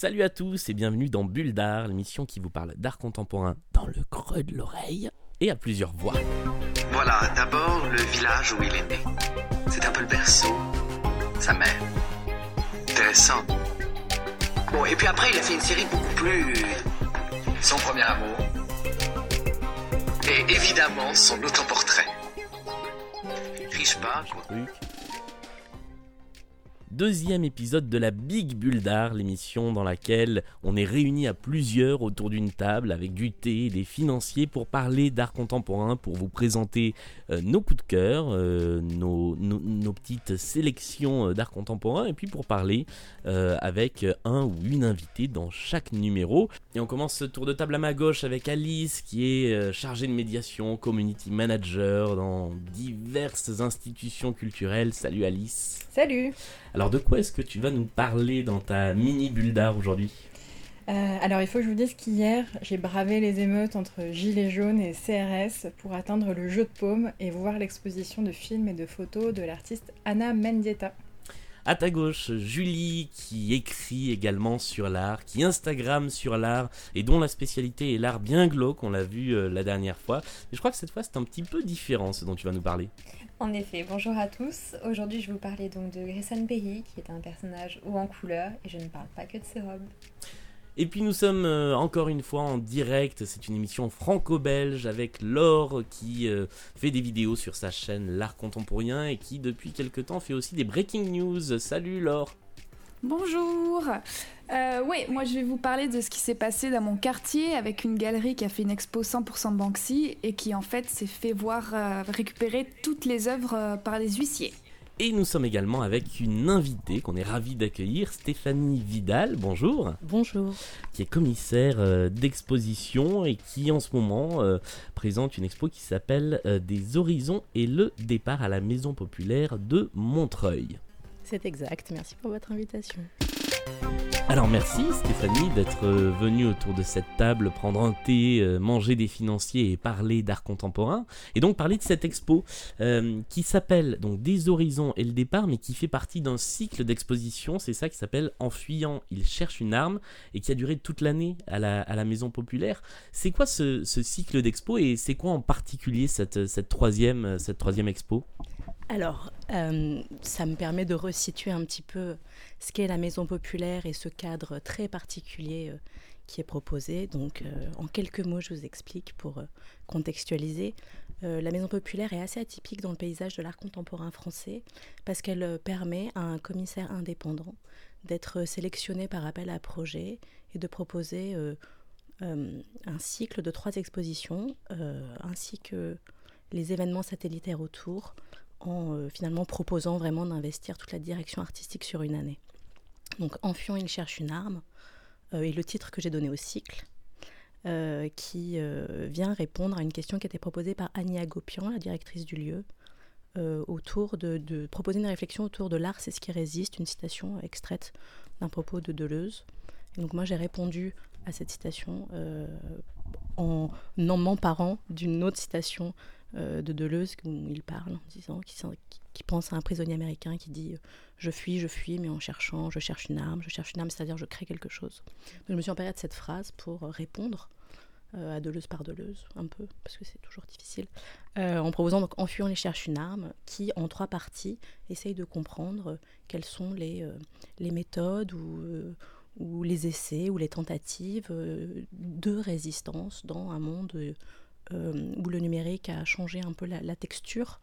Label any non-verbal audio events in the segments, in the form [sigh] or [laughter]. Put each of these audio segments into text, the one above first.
Salut à tous et bienvenue dans Bulle d'art, l'émission qui vous parle d'art contemporain dans le creux de l'oreille et à plusieurs voix. Voilà, d'abord le village où il est né. C'est un peu le berceau, sa mère. Intéressant. Bon, et puis après, il a fait une série beaucoup plus. Son premier amour. Et évidemment, son autoportrait. Riche pas, quoi. Truc. Deuxième épisode de la Big Bulle d'art, l'émission dans laquelle on est réunis à plusieurs autour d'une table avec du thé et des financiers pour parler d'art contemporain, pour vous présenter euh, nos coups de cœur, euh, nos, petites sélections euh, d'art contemporain et puis pour parler avec un ou une invitée dans chaque numéro. Et on commence ce tour de table à ma gauche avec Alice qui est chargée de médiation, community manager dans diverses institutions culturelles. Salut Alice. Salut Alors de quoi est-ce que tu vas nous parler dans ta mini bulle d'art aujourd'hui? Euh, Alors il faut que je vous dise qu'hier, j'ai bravé les émeutes entre Gilets jaunes et CRS pour atteindre le jeu de paume et voir l'exposition de films et de photos de l'artiste Anna Mendieta. À ta gauche, Julie qui écrit également sur l'art, qui Instagram sur l'art et dont la spécialité est l'art bien glauque, on l'a vu euh, la dernière fois. Mais je crois que cette fois c'est un petit peu différent ce dont tu vas nous parler. En effet, bonjour à tous. Aujourd'hui, je vous parler donc de Grayson Perry, qui est un personnage haut en couleur, et je ne parle pas que de ses robes. Et puis nous sommes euh, encore une fois en direct, c'est une émission franco-belge avec Laure qui euh, fait des vidéos sur sa chaîne L'Art Contemporain et qui depuis quelque temps fait aussi des breaking news. Salut Laure Bonjour euh, Oui, moi je vais vous parler de ce qui s'est passé dans mon quartier avec une galerie qui a fait une expo 100% Banksy et qui en fait s'est fait voir euh, récupérer toutes les œuvres euh, par les huissiers. Et nous sommes également avec une invitée qu'on est ravi d'accueillir, Stéphanie Vidal, bonjour, Bonjour. qui est commissaire d'exposition et qui en ce moment présente une expo qui s'appelle Des horizons et le départ à la maison populaire de Montreuil. C'est exact. Merci pour votre invitation. Alors merci Stéphanie d'être euh, venue autour de cette table prendre un thé, euh, manger des financiers et parler d'art contemporain. Et donc parler de cette expo euh, qui s'appelle donc Des horizons et le départ mais qui fait partie d'un cycle d'exposition. C'est ça qui s'appelle En fuyant, il cherche une arme et qui a duré toute l'année à la, à la Maison Populaire. C'est quoi ce, ce cycle d'expo et c'est quoi en particulier cette, cette, troisième, cette troisième expo? Alors, euh, ça me permet de resituer un petit peu ce qu'est la maison populaire et ce cadre très particulier euh, qui est proposé. Donc, euh, en quelques mots, je vous explique pour contextualiser. La maison populaire est assez atypique dans le paysage de l'art contemporain français parce qu'elle permet à un commissaire indépendant d'être sélectionné par appel à projet et de proposer un cycle de trois expositions ainsi que les événements satellitaires autour en euh, finalement proposant vraiment d'investir toute la direction artistique sur une année. Donc Enfion, il cherche une arme, euh, et le titre que j'ai donné au cycle, euh, qui vient répondre à une question qui était proposée par Annie Agopian, la directrice du lieu, autour de, proposer une réflexion autour de l'art, c'est ce qui résiste, une citation extraite d'un propos de Deleuze. Et donc moi j'ai répondu à cette citation en en m'emparant d'une autre citation de Deleuze où il parle en disant qui, pense à un prisonnier américain qui dit euh, je fuis, je fuis, mais en cherchant, je cherche une arme, je cherche une arme, c'est-à-dire je crée quelque chose. Je me suis emparée de cette phrase pour euh, répondre euh, à Deleuze par Deleuze, un peu, parce que c'est toujours difficile, euh, en proposant donc En fuyant, les cherche une arme, qui en trois parties essaye de comprendre euh, quelles sont les, euh, les méthodes ou, euh, ou les essais ou les tentatives euh, de résistance dans un monde euh, euh, où le numérique a changé un peu la, texture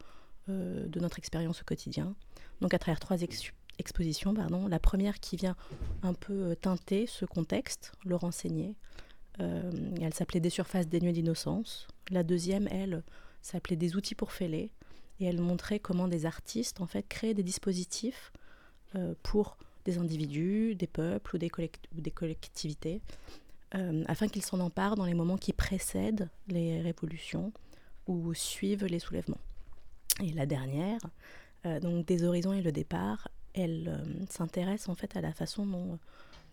euh, de notre expérience au quotidien. Donc à travers trois ex- expositions, pardon, la première qui vient un peu euh, teinter ce contexte, le renseigner. Euh, elle s'appelait Des surfaces dénuées d'innocence. La deuxième, elle, s'appelait Des outils pour fêler. Et elle montrait comment des artistes, en fait, créaient des dispositifs euh, pour des individus, des peuples ou des collectivités, euh, afin qu'ils s'en emparent dans les moments qui précèdent les révolutions ou suivent les soulèvements. Et la dernière, euh, donc des horizons et le départ, elle euh, s'intéresse en fait à la façon dont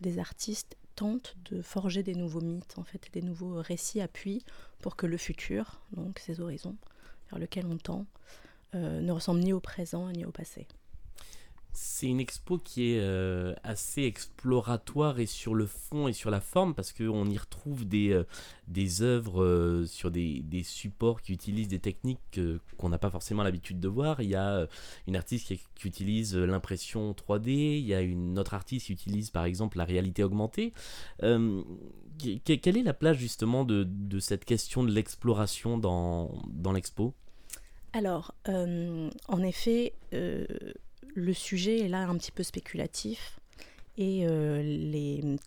des artistes tentent de forger des nouveaux mythes, en fait, des nouveaux récits appuis pour que le futur, donc ces horizons vers lequel on tend, ne ressemble ni au présent ni au passé. C'est une expo qui est euh, assez exploratoire et sur le fond et sur la forme parce qu'on y retrouve des, euh, des œuvres euh, sur des, des, supports qui utilisent des techniques qu'on n'a pas forcément l'habitude de voir. Il y a une artiste qui, qui utilise l'impression 3D, il y a une autre artiste qui utilise par exemple la réalité augmentée. quelle est la place justement de, de cette question de l'exploration dans, dans l'expo? Alors, en effet, le sujet est là un petit peu spéculatif et euh, les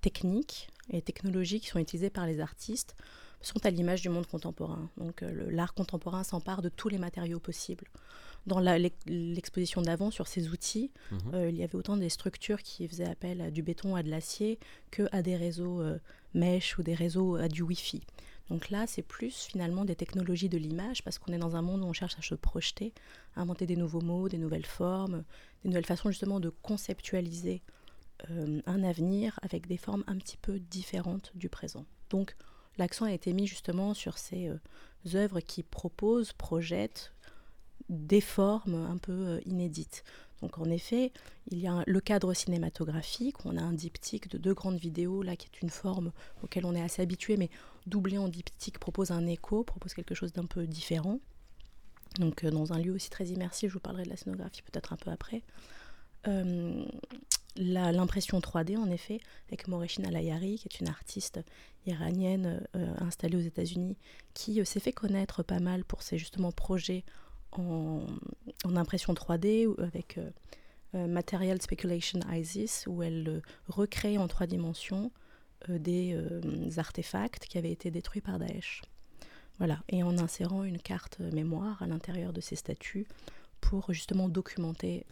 techniques et technologies qui sont utilisées par les artistes sont à l'image du monde contemporain. Donc euh, l'art contemporain s'empare de tous les matériaux possibles. Dans l'exposition d'avant sur ces outils, mhm. euh, il y avait autant des structures qui faisaient appel à du béton, à de l'acier, que à des réseaux mèches ou des réseaux à du Wi-Fi. Donc là, c'est plus finalement des technologies de l'image, parce qu'on est dans un monde où on cherche à se projeter, à inventer des nouveaux mots, des nouvelles formes, des nouvelles façons justement de conceptualiser euh, un avenir avec des formes un petit peu différentes du présent. Donc l'accent a été mis justement sur ces euh, œuvres qui proposent, projettent des formes un peu euh, inédites. Donc en effet, il y a le cadre cinématographique, on a un diptyque de deux grandes vidéos, là qui est une forme auquel on est assez habitué, mais doublé en diptyque propose un écho, propose quelque chose d'un peu différent. Donc euh, dans un lieu aussi très immersif, je vous parlerai de la scénographie peut-être un peu après. Euh, l'impression 3D, en effet, avec Moreshin Alayari, qui est une artiste iranienne euh, installée aux États-Unis, qui s'est fait connaître pas mal pour ses justement projets en, impression 3D avec Material Speculation ISIS, où elle recrée en trois dimensions des artefacts qui avaient été détruits par Daesh. Voilà, et en insérant une carte mémoire à l'intérieur de ces statues pour justement documenter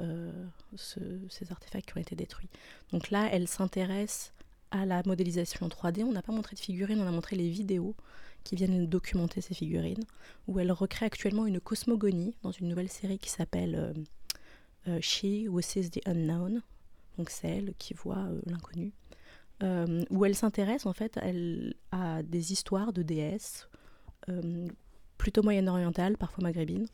ces artefacts qui ont été détruits. Donc là, elle s'intéresse à la modélisation 3D. On n'a pas montré de figurines, on a montré les vidéos qui viennent documenter ces figurines, où elle recrée actuellement une cosmogonie dans une nouvelle série qui s'appelle euh, euh, She Who Sees the Unknown, donc celle qui voit euh, où elle s'intéresse en fait elle, à des histoires de déesses, plutôt moyen-orientales, parfois maghrébines,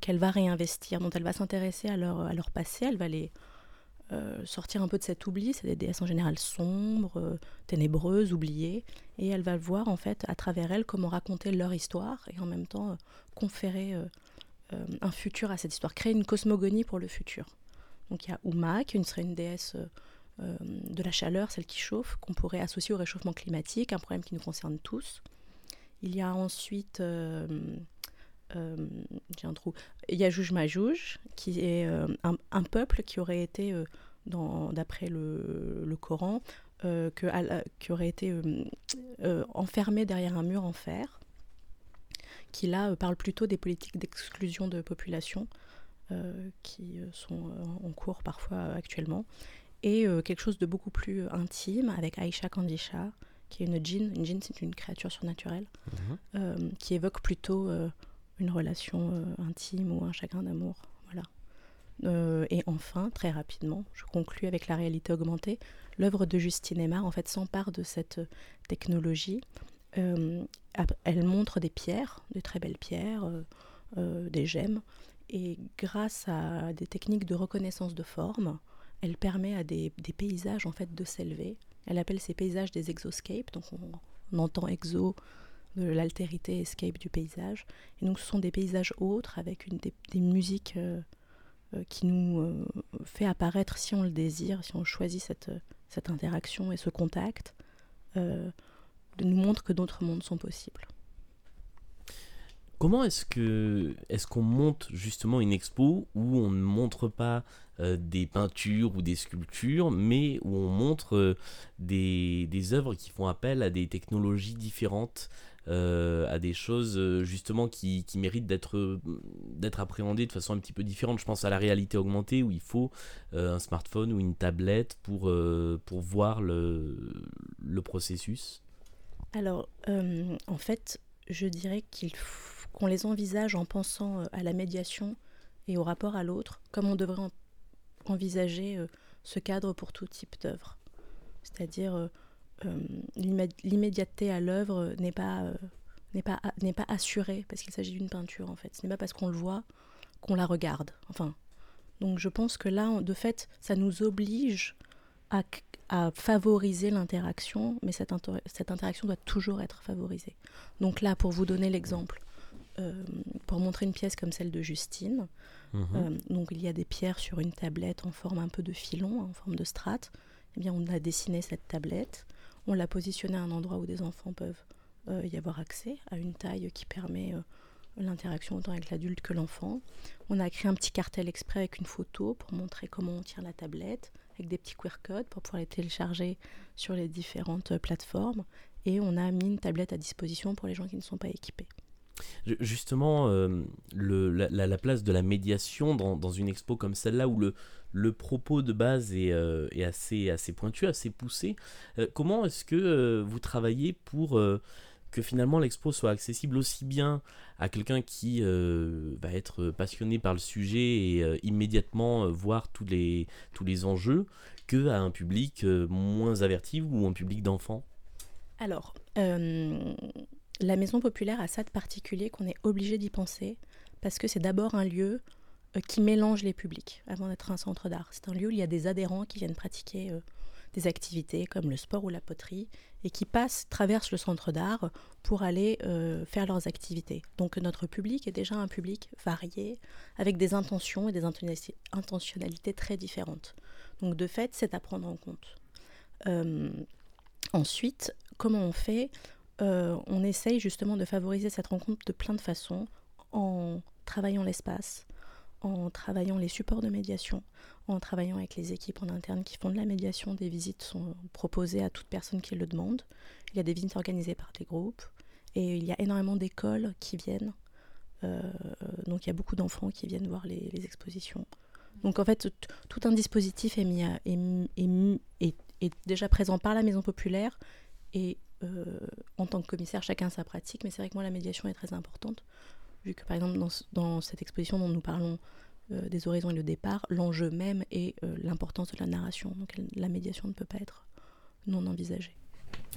qu'elle va réinvestir, dont elle va s'intéresser à leur, passé, elle va les euh, sortir un peu de cet oubli. C'est des déesses en général sombres, euh, ténébreuses, oubliées. Et elle va voir en fait à travers elles comment raconter leur histoire et en même temps euh, conférer un futur à cette histoire, créer une cosmogonie pour le futur. Donc il y a Uma qui serait une déesse de la chaleur, celle qui chauffe, qu'on pourrait associer au réchauffement climatique, un problème qui nous concerne tous. Il y a ensuite euh, j'ai un trou, Yajouj Majouj, qui est euh, un, peuple qui aurait été, euh, d'après le, Coran, qui aurait été enfermé derrière un mur en fer, qui là parle plutôt des politiques d'exclusion de population qui sont en cours parfois actuellement, et quelque chose de beaucoup plus intime avec Aisha Kandisha, qui est une djinn. Une djinn, c'est une créature surnaturelle, mhm. qui évoque plutôt une relation euh, intime ou un chagrin d'amour. Voilà. Euh, et enfin, très rapidement, je conclus avec la réalité augmentée. L'œuvre de Justine Aymar en fait s'empare de cette technologie. Euh, elle montre des pierres, de très belles pierres, des gemmes, et grâce à des techniques de reconnaissance de forme, elle permet à des, paysages en fait de s'élever. Elle appelle ces paysages des exoscapes, donc on entend exo de l'altérité escape du paysage. Et donc ce sont des paysages autres avec une, des, musiques euh, euh, qui nous euh, fait apparaître, si on le désire, si on choisit cette, cette interaction et ce contact, de nous montre que d'autres mondes sont possibles. Comment est-ce que est-ce qu'on monte justement une expo où on ne montre pas des peintures ou des sculptures, mais où on montre des, des œuvres qui font appel à des technologies différentes euh, à des choses euh, justement qui, qui méritent d'être appréhendées de façon un petit peu différente. Je pense à la réalité augmentée où il faut euh, un smartphone ou une tablette pour, pour voir le, le processus. Alors, en fait, je dirais qu'il qu'on les envisage en pensant à la médiation et au rapport à l'autre, comme on devrait envisager ce cadre pour tout type d'œuvre. C'est-à-dire euh, l'immédiateté à l'œuvre n'est pas, euh, n'est pas, n'est pas assuré parce qu'il s'agit d'une peinture en fait. Ce n'est pas parce qu'on le voit qu'on la regarde. Enfin, donc je pense que là, de fait, ça nous oblige à, à favoriser l'interaction, mais cette, cette, interaction doit toujours être favorisée. Donc là, pour vous donner l'exemple, euh, pour montrer une pièce comme celle de Justine, mhm. euh, donc il y a des pierres sur une tablette en forme un peu de filon, en forme de strate. Eh bien, on a dessiné cette tablette, on l'a positionnée à un endroit où des enfants peuvent euh, y avoir accès, à une taille qui permet l'interaction autant avec l'adulte que l'enfant. On a créé un petit cartel exprès avec une photo pour montrer comment on tient la tablette, avec des petits QR codes pour pouvoir les télécharger sur les différentes plateformes. Et on a mis une tablette à disposition pour les gens qui ne sont pas équipés. Justement, euh, la, place de la médiation dans, une expo comme celle-là, où le, propos de base est, euh, assez, pointu, assez poussé, euh, comment est-ce que vous travaillez pour que finalement l'expo soit accessible aussi bien à quelqu'un qui va être passionné par le sujet et immédiatement voir tous les, tous les enjeux, que à un public moins averti ou un public d'enfants Alors, la maison populaire a ça de particulier qu'on est obligé d'y penser parce que c'est d'abord un lieu euh, qui mélange les publics avant d'être un centre d'art. C'est un lieu où il y a des adhérents qui viennent pratiquer euh, des activités comme le sport ou la poterie et qui passent, traversent le centre d'art pour aller euh, faire leurs activités. Donc notre public est déjà un public varié avec des intentions et des intentionnalités très différentes. Donc de fait, c'est à prendre en compte. ensuite, comment on fait? Euh, on essaye justement de favoriser cette rencontre de plein de façons, en travaillant l'espace, en travaillant les supports de médiation, en travaillant avec les équipes en interne qui font de la médiation. Des visites sont proposées à toute personne qui le demande. Il y a des visites organisées par des groupes et il y a énormément d'écoles qui viennent. Euh, donc il y a beaucoup d'enfants qui viennent voir les, expositions. Donc en fait, tout un dispositif est, est, déjà présent par la Maison Populaire et euh, en tant que commissaire, chacun sa pratique, mais c'est vrai que moi, la médiation est très importante, vu que par exemple, dans, cette exposition dont nous parlons euh, des horizons et le départ, l'enjeu même est euh, l'importance de la narration. Donc la médiation ne peut pas être non envisagée.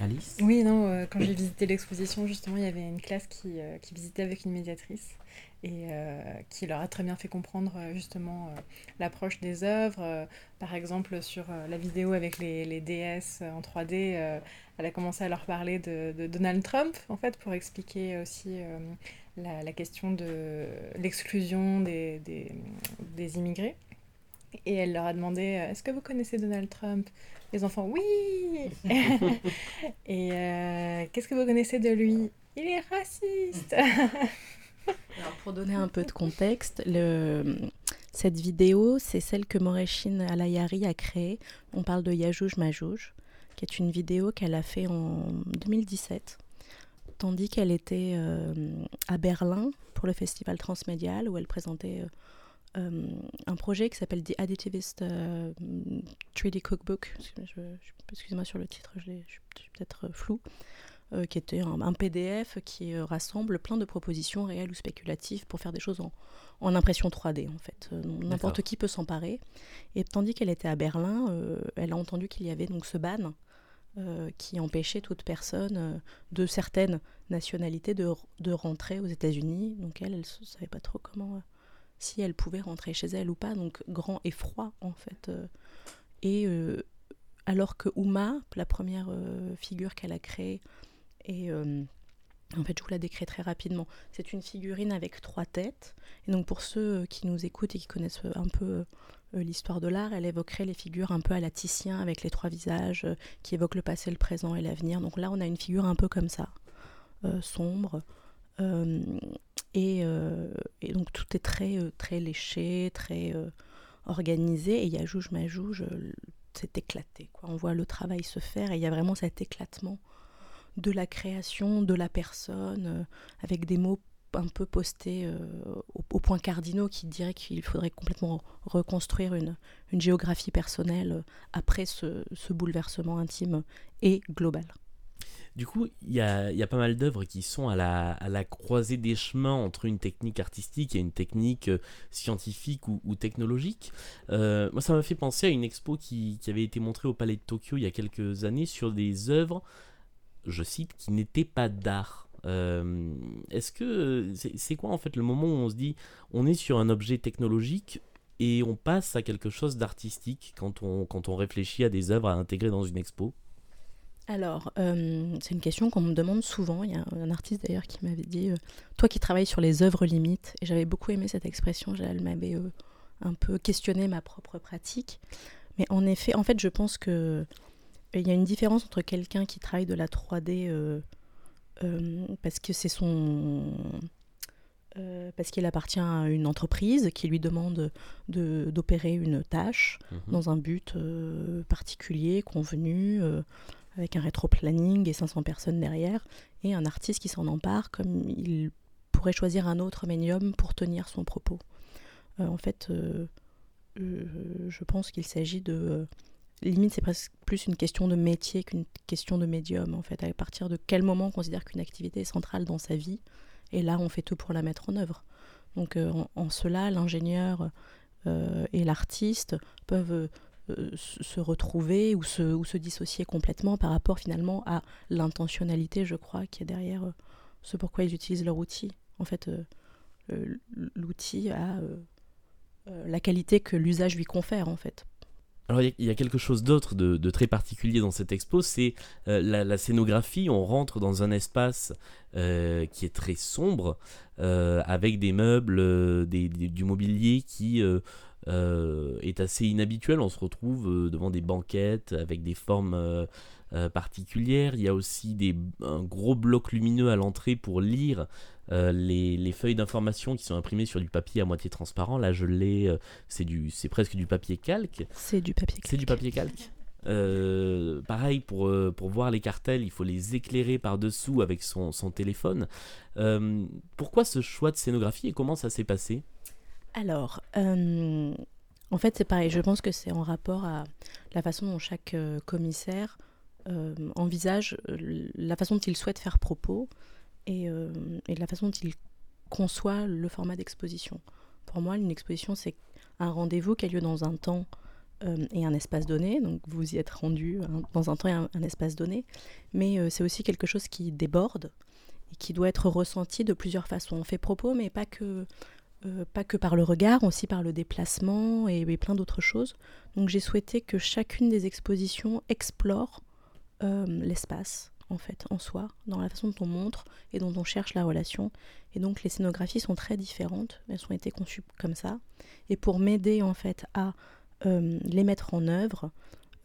Alice? Oui, non, quand j'ai visité l'exposition, justement, il y avait une classe qui, qui visitait avec une médiatrice et euh, qui leur a très bien fait comprendre euh, justement euh, l'approche des œuvres. par exemple, sur la vidéo avec les, les DS en 3D, elle a commencé à leur parler de, de, Donald Trump, en fait, pour expliquer aussi la, la, question de l'exclusion des, des, des, immigrés. Et elle leur a demandé Est-ce que vous connaissez Donald Trump? Les enfants Oui [laughs] Et qu'est-ce que vous connaissez de lui? Il est raciste [laughs] pour donner un peu de contexte, le, cette vidéo, c'est celle que Moreshin Alayari a créée. On parle de Yajouj Majouj, qui est une vidéo qu'elle a fait en 2017, tandis qu'elle était euh, à Berlin pour le festival transmédial où elle présentait euh, euh, un projet qui s'appelle The Additivist 3D Cookbook. Excusez-moi sur le titre, je, suis peut-être flou. Euh, qui était un, PDF qui euh, rassemble plein de propositions réelles ou spéculatives pour faire des choses en, impression 3D en fait. Euh, n'importe qui peut s'emparer. Et tandis qu'elle était à Berlin, elle a entendu qu'il y avait donc ce ban qui empêchait toute personne de certaines nationalités de, de rentrer aux États-Unis. Donc elle, elle ne savait pas trop comment, si elle pouvait rentrer chez elle ou pas. Donc grand et froid en fait. et alors que Uma, la première figure qu'elle a créée, et euh, en fait, je vous la décris très rapidement. C'est une figurine avec trois têtes. Et donc, pour ceux qui nous écoutent et qui connaissent un peu euh, l'histoire de l'art, elle évoquerait les figures un peu à la Titien, avec les trois visages, euh, qui évoquent le passé, le présent et l'avenir. Donc là, on a une figure un peu comme ça, sombre. Et, donc, tout est très, très léché, très organisé. Et il y a Jouge Majouge, c'est éclaté. On voit le travail se faire et il y a vraiment cet éclatement de la création, de la personne, euh, avec des mots un peu postés euh, au, point cardinaux qui diraient qu'il faudrait complètement reconstruire une, géographie personnelle euh, après ce, bouleversement intime et global. Du coup, il y a, pas mal d'œuvres qui sont à la, croisée des chemins entre une technique artistique et une technique scientifique ou, technologique. moi, ça m'a fait penser à une expo qui, qui, avait été montrée au Palais de Tokyo il y a quelques années sur des œuvres je cite, qui n'était pas d'art. Est-ce que c'est quoi en fait le moment où on se dit on est sur un objet technologique et on passe à quelque chose d'artistique quand on, quand on réfléchit à des œuvres à intégrer dans une expo? Alors, c'est une question qu'on me demande souvent. Il y a un artiste d'ailleurs qui m'avait dit Toi qui travailles sur les œuvres limites, et j'avais beaucoup aimé cette expression, elle m'avait un peu questionné ma propre pratique. Mais en effet, en fait, je pense que il y a une différence entre quelqu'un qui travaille de la 3D euh, euh, parce que c'est son euh, parce qu'il appartient à une entreprise qui lui demande d'opérer une tâche mhm. dans un but particulier, convenu, avec un rétro-planning et 500 personnes derrière, et un artiste qui s'en empare comme il pourrait choisir un autre médium pour tenir son propos. en fait, je pense qu'il s'agit de limite c'est presque plus une question de métier qu'une question de médium en fait. À partir de quel moment on considère qu'une activité est centrale dans sa vie et là on fait tout pour la mettre en œuvre. Donc euh, en, cela l'ingénieur euh, et l'artiste peuvent euh, se retrouver ou se, dissocier complètement par rapport finalement à l'intentionnalité je crois qui est derrière ce pourquoi ils utilisent leur outil. En fait l'outil a la qualité que l'usage lui confère en fait. Alors il y, a quelque chose d'autre de, très particulier dans cette expo, c'est euh, la, scénographie. On rentre dans un espace euh, qui est très sombre, euh, avec des meubles, du mobilier qui est assez inhabituel. On se retrouve devant des banquettes avec des formes particulières. Il y a aussi un gros bloc lumineux à l'entrée pour lire euh, les, feuilles d'information qui sont imprimées sur du papier à moitié transparent, là je l'ai, euh, c'est du, c'est presque du papier calque. C'est du papier calque. C'est du papier calque. Euh, pareil pour, pour voir les cartels, il faut les éclairer par dessous avec son, son téléphone. pourquoi ce choix de scénographie et comment ça s'est passé? Alors, en fait c'est pareil, je pense que c'est en rapport à la façon dont chaque commissaire envisage la façon dont il souhaite faire propos euh, et, de la façon dont il conçoit le format d'exposition. Pour moi, une exposition, c'est un rendez-vous qui a lieu dans un temps euh, et un espace donné. Donc vous y êtes rendu hein, dans un temps et un, espace donné. Mais euh, c'est aussi quelque chose qui déborde et qui doit être ressenti de plusieurs façons. On fait propos, mais pas que, pas que par le regard, aussi par le déplacement et plein d'autres choses. Donc j'ai souhaité que chacune des expositions explore l'espace en fait, en soi, dans la façon dont on montre et dont on cherche la relation. Et donc les scénographies sont très différentes, elles ont été conçues comme ça. Et pour m'aider en fait à euh, les mettre en œuvre,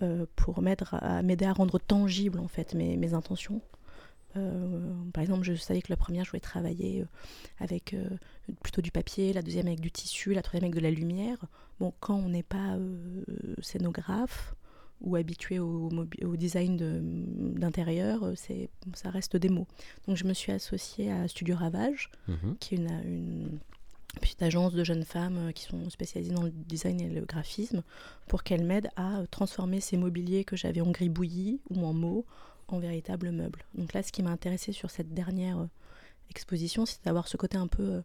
euh, pour m'aider à, rendre tangible en fait mes, intentions. Euh, par exemple, je savais que la première, je voulais travailler avec plutôt du papier, la deuxième avec du tissu, la troisième avec de la lumière. Bon, quand on n'est pas scénographe, ou habitué au, au design d'intérieur, euh, c'est ça reste des mots. Donc je me suis associée à Studio Ravage, mhm. qui est une, une, petite agence de jeunes femmes euh, qui sont spécialisées dans le design et le graphisme, pour qu'elles m'aident à transformer ces mobiliers que j'avais en gribouillis ou en mots en véritables meubles. Donc là, ce qui m'a intéressé sur cette dernière euh, exposition, c'est d'avoir ce côté un peu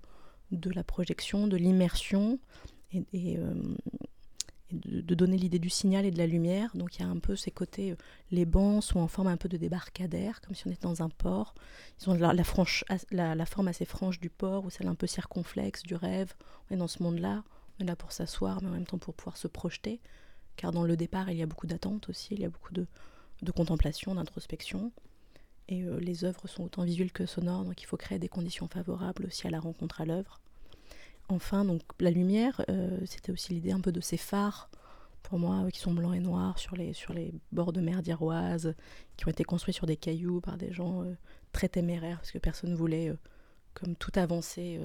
de la projection, de l'immersion et, et, de, donner l'idée du signal et de la lumière. Donc il y a un peu ces côtés, euh, les bancs sont en forme un peu de débarcadère, comme si on était dans un port. Ils ont la, franche, la, forme assez franche du port, ou celle un peu circonflexe du rêve. On est dans ce monde-là, on est là pour s'asseoir, mais en même temps pour pouvoir se projeter. Car dans le départ, il y a beaucoup d'attente aussi, il y a beaucoup de, contemplation, d'introspection. Et euh, les œuvres sont autant visuelles que sonores, donc il faut créer des conditions favorables aussi à la rencontre à l'œuvre. Enfin, donc la lumière, euh, c'était aussi l'idée un peu de ces phares, pour moi, euh, qui sont blancs et noirs sur les, sur les bords de mer d'Iroise, qui ont été construits sur des cailloux par des gens euh, très téméraires, parce que personne ne voulait, comme tout avancé,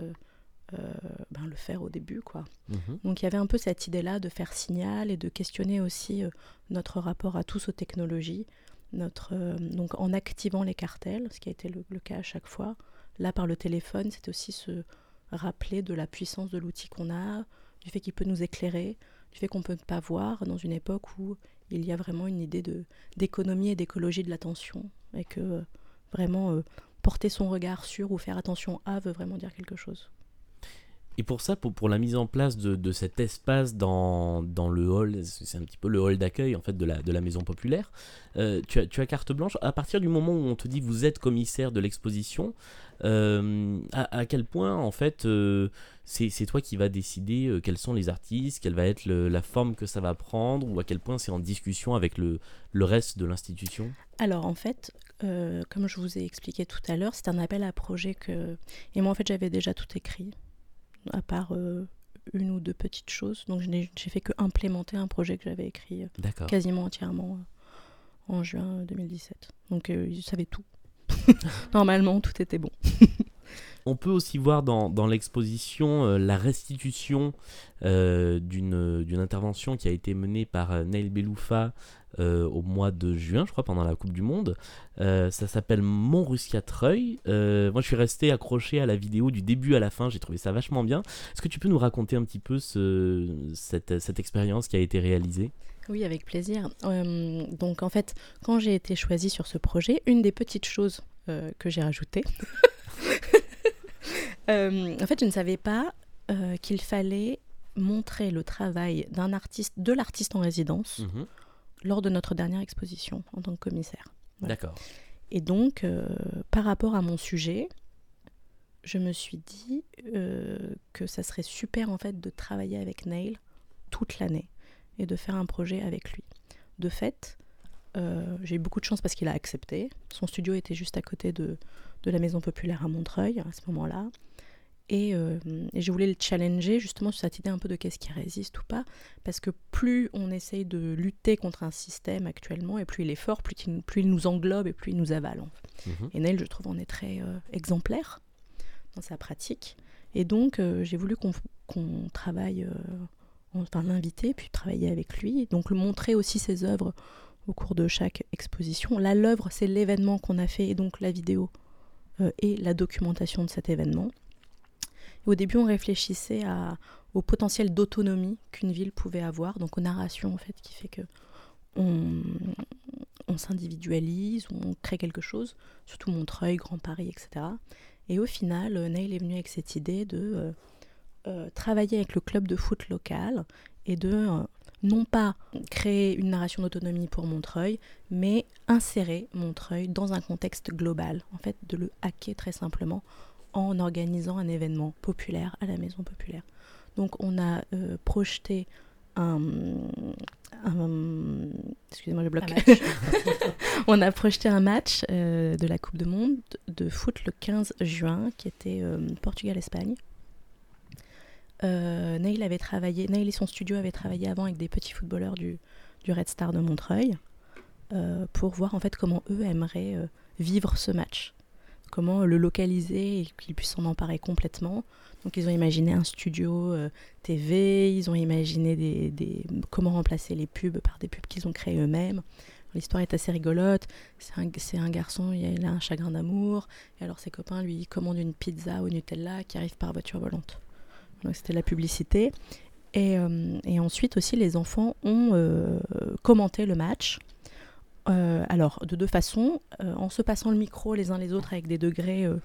ben, le faire au début. quoi. Mhm. Donc il y avait un peu cette idée-là de faire signal et de questionner aussi notre rapport à tous aux technologies, notre, donc en activant les cartels, ce qui a été le, le cas à chaque fois. Là, par le téléphone, c'est aussi ce rappeler de la puissance de l'outil qu'on a, du fait qu'il peut nous éclairer, du fait qu'on ne peut pas voir dans une époque où il y a vraiment une idée d'économie et d'écologie de l'attention, et que euh, vraiment euh, porter son regard sur ou faire attention à veut vraiment dire quelque chose. Et pour ça, pour, pour la mise en place de, de cet espace dans, dans le hall, c'est un petit peu le hall d'accueil en fait de la, de la maison populaire, euh, tu, as, tu as carte blanche. À partir du moment où on te dit vous êtes commissaire de l'exposition, euh, à, quel point en fait euh, c'est toi qui va décider euh, quels sont les artistes, quelle va être la forme que ça va prendre, ou à quel point c'est en discussion avec le, le reste de l'institution? Alors en fait, comme je vous ai expliqué tout à l'heure, c'est un appel à projet que... Et moi en fait j'avais déjà tout écrit à part euh, une ou deux petites choses. Donc je n'ai fait que implémenter un projet que j'avais écrit euh, quasiment entièrement euh, en juin 2017. Donc ils savaient tout. [laughs] Normalement, tout était bon. On peut aussi voir dans, l'exposition euh, la restitution euh, d'une intervention qui a été menée par euh, Neil Beloufa au mois de juin, je crois, pendant la Coupe du Monde. Ça s'appelle Mont Ruscatreuil. Moi, je suis resté accroché à la vidéo du début à la fin. J'ai trouvé ça vachement bien. Est-ce que tu peux nous raconter un petit peu ce, cette, expérience qui a été réalisée? Oui, avec plaisir. Donc, en fait, quand j'ai été choisie sur ce projet, une des petites choses que j'ai rajoutées, [laughs] euh, en fait, je ne savais pas euh, qu'il fallait montrer le travail d'un artiste, de l'artiste en résidence, Mhm. lors de notre dernière exposition en tant que commissaire. Voilà. D'accord. Et donc, euh, par rapport à mon sujet, je me suis dit que ça serait super en fait de travailler avec Neil toute l'année et de faire un projet avec lui. De fait, euh, j'ai eu beaucoup de chance parce qu'il a accepté. Son studio était juste à côté de, de la Maison Populaire à Montreuil à ce moment-là. Et, euh, et je voulais le challenger justement sur cette idée un peu de qu'est-ce qui résiste ou pas. Parce que plus on essaye de lutter contre un système actuellement, et plus il est fort, plus il, plus il nous englobe et plus il nous avale. Mhm. Et Neil, je trouve, en est très euh, exemplaire dans sa pratique. Et donc, euh, j'ai voulu qu'on travaille, enfin l'inviter, puis travailler avec lui. Donc, le montrer aussi ses œuvres au cours de chaque exposition. Là, l'œuvre, c'est l'événement qu'on a fait, et donc la vidéo et la documentation de cet événement. Au début, on réfléchissait au potentiel d'autonomie qu'une ville pouvait avoir, donc aux narrations, en fait, qui fait que on, s'individualise, on crée quelque chose, surtout Montreuil, Grand Paris, etc. Et au final, euh, Neil est venu avec cette idée de euh, euh, travailler avec le club de foot local et de non pas créer une narration d'autonomie pour Montreuil, mais insérer Montreuil dans un contexte global, en fait, de le hacker très simplement en organisant un événement populaire à la Maison Populaire. Donc on a euh, projeté un, un- excusez-moi je bloque. [laughs] On a projeté un match euh, de la Coupe du Monde de foot le 15 juin qui était euh, Portugal-Espagne. Neil avait travaillé, Neil et son studio avaient travaillé avant avec des petits footballeurs du, du Red Star de Montreuil pour voir en fait comment eux aimeraient vivre ce match, comment le localiser et qu'ils puissent s'en emparer complètement. Donc ils ont imaginé un studio euh, TV, ils ont imaginé des, comment remplacer les pubs par des pubs qu'ils ont créées eux-mêmes. L'histoire est assez rigolote. C'est un, garçon, il a un chagrin d'amour, et alors ses copains lui commandent une pizza au Nutella qui arrive par voiture volante. Donc c'était la publicité. Et, euh, et ensuite aussi, les enfants ont euh, commenté le match. Euh, alors, de deux façons, euh, en se passant le micro les uns les autres avec des degrés euh,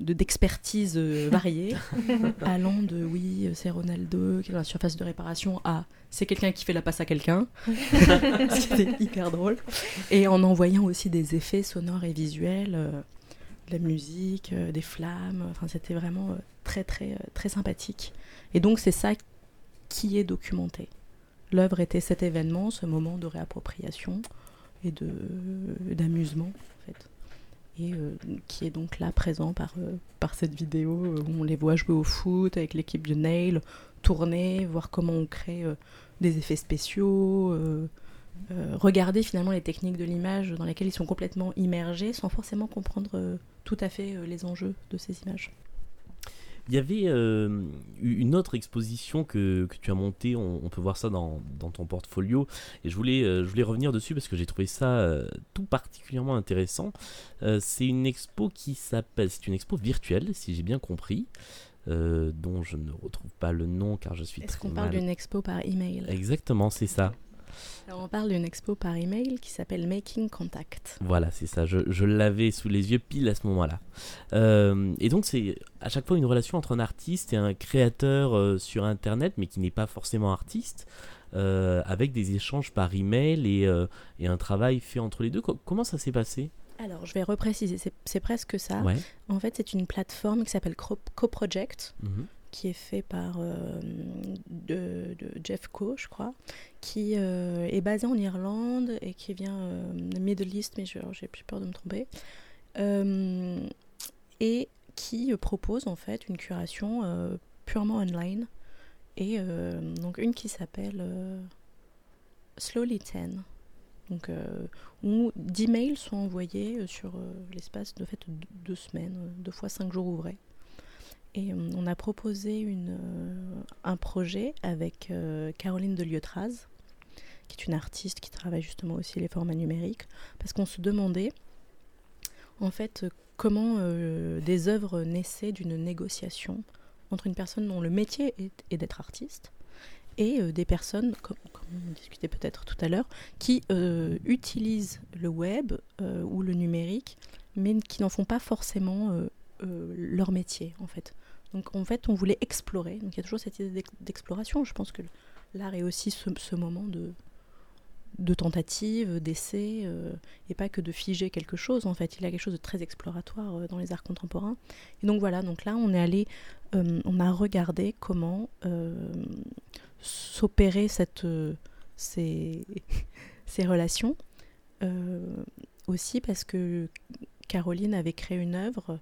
de- d'expertise variés, [laughs] allant de oui, c'est Ronaldo qui est dans la surface de réparation à c'est quelqu'un qui fait la passe à quelqu'un, [laughs] ce qui était hyper drôle, et en envoyant aussi des effets sonores et visuels, de la musique, des flammes, enfin c'était vraiment très très très sympathique. Et donc c'est ça qui est documenté. L'œuvre était cet événement, ce moment de réappropriation et d'amusement en fait et euh, qui est donc là présent par, euh, par cette vidéo euh, où on les voit jouer au foot avec l'équipe de Nail, tourner, voir comment on crée des effets spéciaux, regarder finalement les techniques de l'image dans lesquelles ils sont complètement immergés sans forcément comprendre tout à fait les enjeux de ces images. Il y avait euh, une autre exposition que, que tu as montée, on, on peut voir ça dans, dans ton portfolio, et je voulais, euh, je voulais revenir dessus parce que j'ai trouvé ça euh, tout particulièrement intéressant. C'est une expo qui s'appelle, c'est une expo virtuelle, si j'ai bien compris, dont je ne retrouve pas le nom car je suis Est-ce très qu'on parle d'une expo par email? Exactement, c'est ça. On parle d'une expo par email qui s'appelle Making Contact. Voilà, c'est ça. Je, l'avais sous les yeux pile à ce moment-là. Euh, et donc, c'est à chaque fois une relation entre un artiste et un créateur euh, sur Internet, mais qui n'est pas forcément artiste, euh, avec des échanges par email et, et, un travail fait entre les deux. comment ça s'est passé? Alors, je vais repréciser, c'est presque ça. En fait, c'est une plateforme qui s'appelle CoProject, mhm qui est fait par euh, Jeff Co, je crois, qui euh, est basé en Irlande et qui vient euh, de Middle East, mais j'ai plus peur de me tromper, et qui propose en fait une curation purement online, et donc une qui s'appelle Slowly 10. Donc, où 10 mails sont envoyés sur l'espace de fait deux semaines, deux fois cinq jours ouvrés. Et euh, on a proposé euh, un projet avec euh, Caroline de Liotraz, qui est une artiste qui travaille justement aussi les formats numériques, parce qu'on se demandait en fait comment des œuvres naissaient d'une négociation entre une personne dont le métier est, d'être artiste et des personnes, comme, on discutait peut-être tout à l'heure, qui utilisent le web ou le numérique, mais qui n'en font pas forcément leur métier en fait. Donc en fait, on voulait explorer. Donc il y a toujours cette idée d'exploration. Je pense que l'art est aussi ce, moment de, tentative, d'essai, euh, et pas que de figer quelque chose. En fait, il y a quelque chose de très exploratoire euh, dans les arts contemporains. Et donc voilà, donc là, on est allé, euh, on a regardé comment s'opérer cette, ces, [laughs] ces relations. aussi parce que Caroline avait créé une œuvre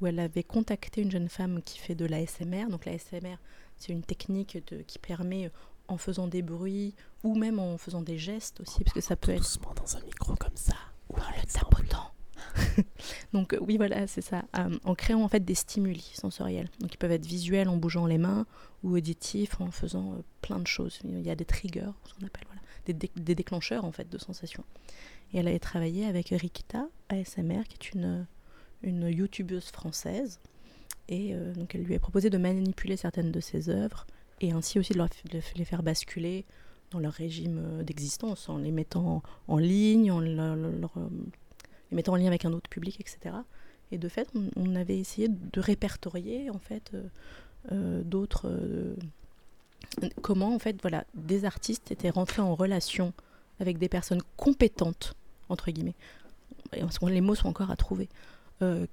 où elle avait contacté une jeune femme qui fait de l'ASMR. Donc l'ASMR, c'est une technique qui permet, euh, en faisant des bruits ou même en faisant des gestes aussi, parce que ça peut être... Doucement dans un micro comme ça, ou en le tapotant. [laughs] Donc euh, oui, voilà, c'est ça. Euh, en créant en fait des stimuli sensoriels. Donc ils peuvent être visuels en bougeant les mains ou auditifs en faisant plein de choses. Il y a des triggers, ce qu'on appelle, voilà, des, des, déclencheurs en fait de sensations. Et elle avait travaillé avec Rikita ASMR, qui est une une youtubeuse française. Et euh, donc elle lui a proposé de manipuler certaines de ses œuvres et ainsi aussi de, les faire basculer dans leur régime euh, d'existence en les mettant en, ligne, en euh, les mettant en lien avec un autre public, etc. Et de fait, on, avait essayé de répertorier en fait d'autres comment en fait voilà des artistes étaient rentrés en relation avec des personnes compétentes entre guillemets. les mots sont encore à trouver euh,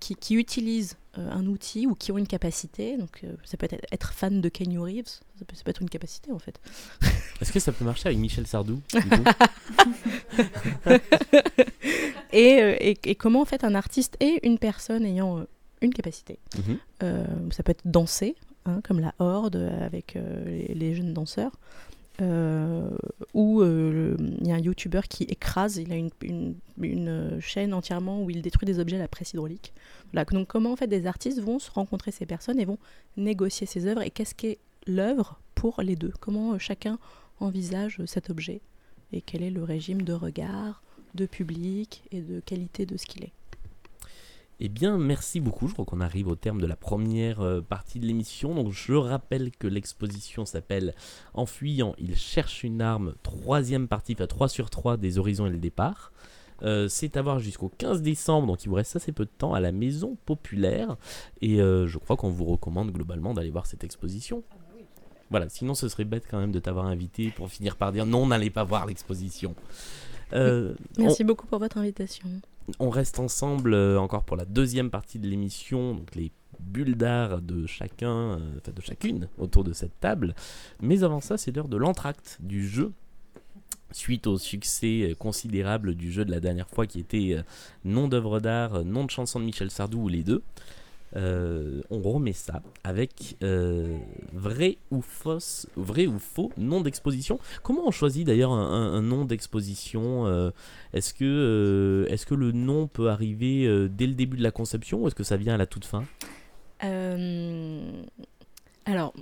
qui, qui, utilisent euh, un outil ou qui ont une capacité. Donc, euh, ça peut être être fan de Kenny Reeves, ça peut, être une capacité en fait. [laughs] Est-ce que ça peut marcher avec Michel Sardou [laughs] et, et, comment en fait un artiste est une personne ayant une capacité. Mhm. ça peut être danser, hein, comme la Horde avec les, jeunes danseurs. Euh, où euh, il y a un youtubeur qui écrase, il a une, une, chaîne entièrement où il détruit des objets à la presse hydraulique. donc comment en fait des artistes vont se rencontrer ces personnes et vont négocier ces œuvres et qu'est-ce qu'est l'œuvre pour les deux? Comment euh, chacun envisage cet objet et quel est le régime de regard, de public et de qualité de ce qu'il est? Eh bien, merci beaucoup. Je crois qu'on arrive au terme de la première euh, partie de l'émission. Donc, je rappelle que l'exposition s'appelle En fuyant, il cherche une arme. Troisième partie, enfin 3 sur 3 des horizons et le départ. Euh, c'est à voir jusqu'au 15 décembre, donc il vous reste assez peu de temps à la Maison Populaire. Et euh, je crois qu'on vous recommande globalement d'aller voir cette exposition. Voilà, sinon ce serait bête quand même de t'avoir invité pour finir par dire non, n'allez pas voir l'exposition. Merci beaucoup pour votre invitation on reste ensemble euh, encore pour la deuxième partie de l'émission, donc les bulles d'art de chacun, euh, enfin de chacune autour de cette table. Mais avant ça, c'est l'heure de l'entracte du jeu. Suite au succès euh, considérable du jeu de la dernière fois qui était nom d'œuvre d'art, nom de chanson de Michel Sardou ou les deux, euh, on remet ça avec euh, vrai ou fausse, vrai ou faux nom d'exposition. Comment on choisit d'ailleurs un, nom d'exposition euh, Est-ce que, le nom peut arriver dès le début de la conception ou est-ce que ça vient à la toute fin? Alors,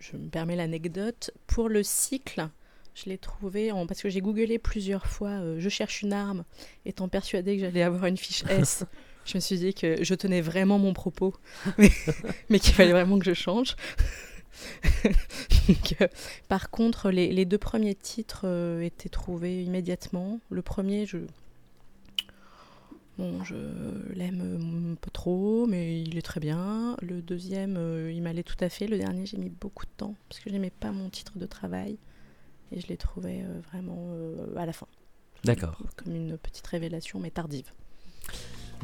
je, me permets l'anecdote. Pour le cycle, je l'ai trouvé en, parce que j'ai googlé plusieurs fois. je cherche une arme, étant persuadée que j'allais avoir une fiche S. [laughs] je me suis dit que je tenais vraiment mon propos, [laughs] mais, qu'il fallait vraiment que je change. [laughs] Donc, euh, par contre, les, les deux premiers titres euh, étaient trouvés immédiatement. Le premier, je. Bon, je l'aime euh, pas trop, mais il est très bien. Le deuxième, euh, il m'allait tout à fait. Le dernier, j'ai mis beaucoup de temps, parce que je n'aimais pas mon titre de travail. Et je l'ai trouvé vraiment à la fin. D'accord. Comme une petite révélation, mais tardive.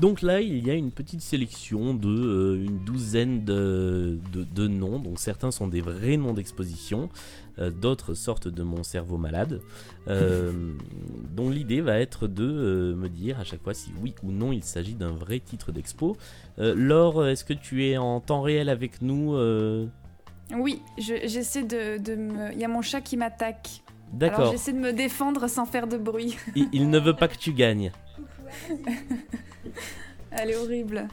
Donc là, il y a une petite sélection de euh, une douzaine de, de- de noms. Donc certains sont des vrais noms d'exposition, euh, d'autres sortent de mon cerveau malade. Euh, [laughs] dont l'idée va être de euh, me dire à chaque fois si oui ou non il s'agit d'un vrai titre d'expo. Euh, Laure, est-ce que tu es en temps réel avec nous euh? Oui, je- j'essaie de, de me. Il y a mon chat qui m'attaque. Alors D'accord. j'essaie de me défendre sans faire de bruit. Il, il ne veut pas que tu gagnes. [laughs] [laughs] Elle est horrible.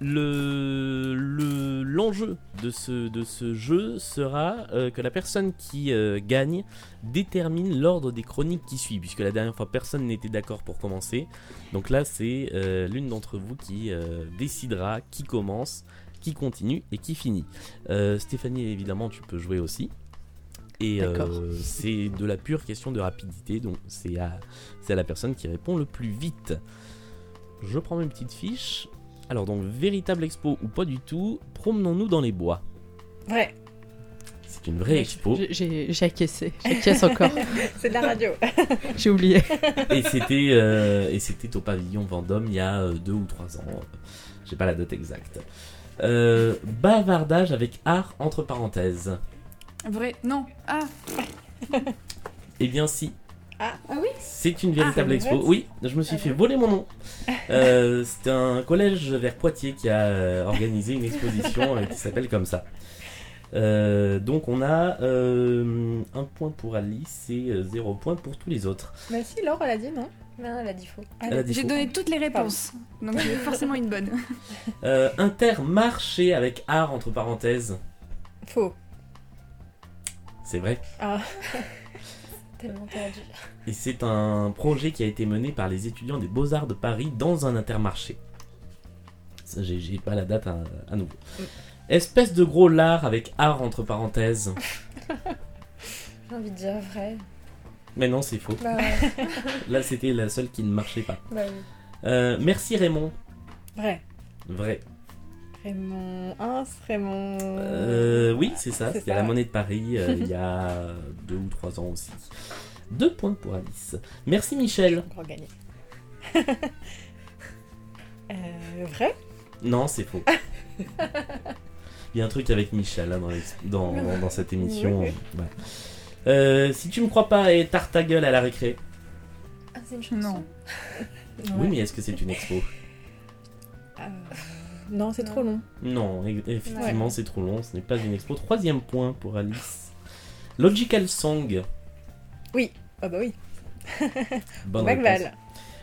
le le- l'enjeu de ce, de ce jeu sera euh, que la personne qui euh, gagne détermine l'ordre des chroniques qui suit, puisque la dernière fois personne n'était d'accord pour commencer. Donc là, c'est euh, l'une d'entre vous qui décidera qui commence, qui continue et qui finit. Stéphanie, évidemment, tu peux jouer aussi. Et euh, c'est de la pure question de rapidité, donc c'est à, c'est à la personne qui répond le plus vite. Je prends mes petites fiches. Alors donc, véritable expo ou pas du tout, promenons-nous dans les bois. Vrai, C'est une vraie expo. J'ai- acquiescé. J'acquiesce [laughs] encore. c'est de la radio. [laughs] J'ai oublié. et c'était euh, et c'était au pavillon Vendôme il y a euh, deux ou trois ans. J'ai pas la date exacte. Euh, bavardage avec art entre parenthèses. Vrai Non. Ah, [laughs] Eh bien si. Ah. Ah oui C'est une véritable c'est expo. vrai Oui, je me suis Ah fait voler mon nom. Euh, C'était un collège vers Poitiers qui a euh, organisé une exposition euh, qui s'appelle comme ça. Euh, donc on a euh, un point pour Alice et euh, zéro point pour tous les autres. Mais si, Laure, elle a dit non. Non, elle a dit faux. Elle a dit J'ai faux. donné toutes les réponses. Donc j'ai forcément une bonne. Euh, intermarché avec art entre parenthèses. Faux. C'est vrai. Ah, [laughs] Tellement tordu. Et c'est un projet qui a été mené par les étudiants des Beaux-Arts de Paris dans un intermarché. Ça, J'ai j'ai pas la date à, à nouveau. Espèce de gros lard avec art entre parenthèses. [laughs] J'ai envie de dire vrai. Mais non, c'est faux. Bah ouais. [laughs] Là, c'était la seule qui ne marchait pas. bah oui. Euh, merci Raymond. vrai. Vrai. Raymond 1, Raymond. Euh, oui, c'est ça. À ça. la Monnaie de Paris euh, [laughs] il y a deux ou trois ans aussi. Deux points pour Alice. Merci Michel. Encore gagné. [laughs] euh, vrai? Non, c'est faux. [laughs] Il y a un truc avec Michel hein, dans, l'ex- dans, dans- dans cette émission. Oui, Ouais. Euh, si tu me crois pas, et tarte ta gueule à la récré. Ah, c'est une chanson. Non. Oui, mais est-ce que c'est une expo? Euh, Non, c'est trop long. Non, effectivement, c'est trop long. Ce n'est pas une expo. Troisième point pour Alice. Logical Song. Ah bah oui. [laughs] Bonne Bagval. réponse.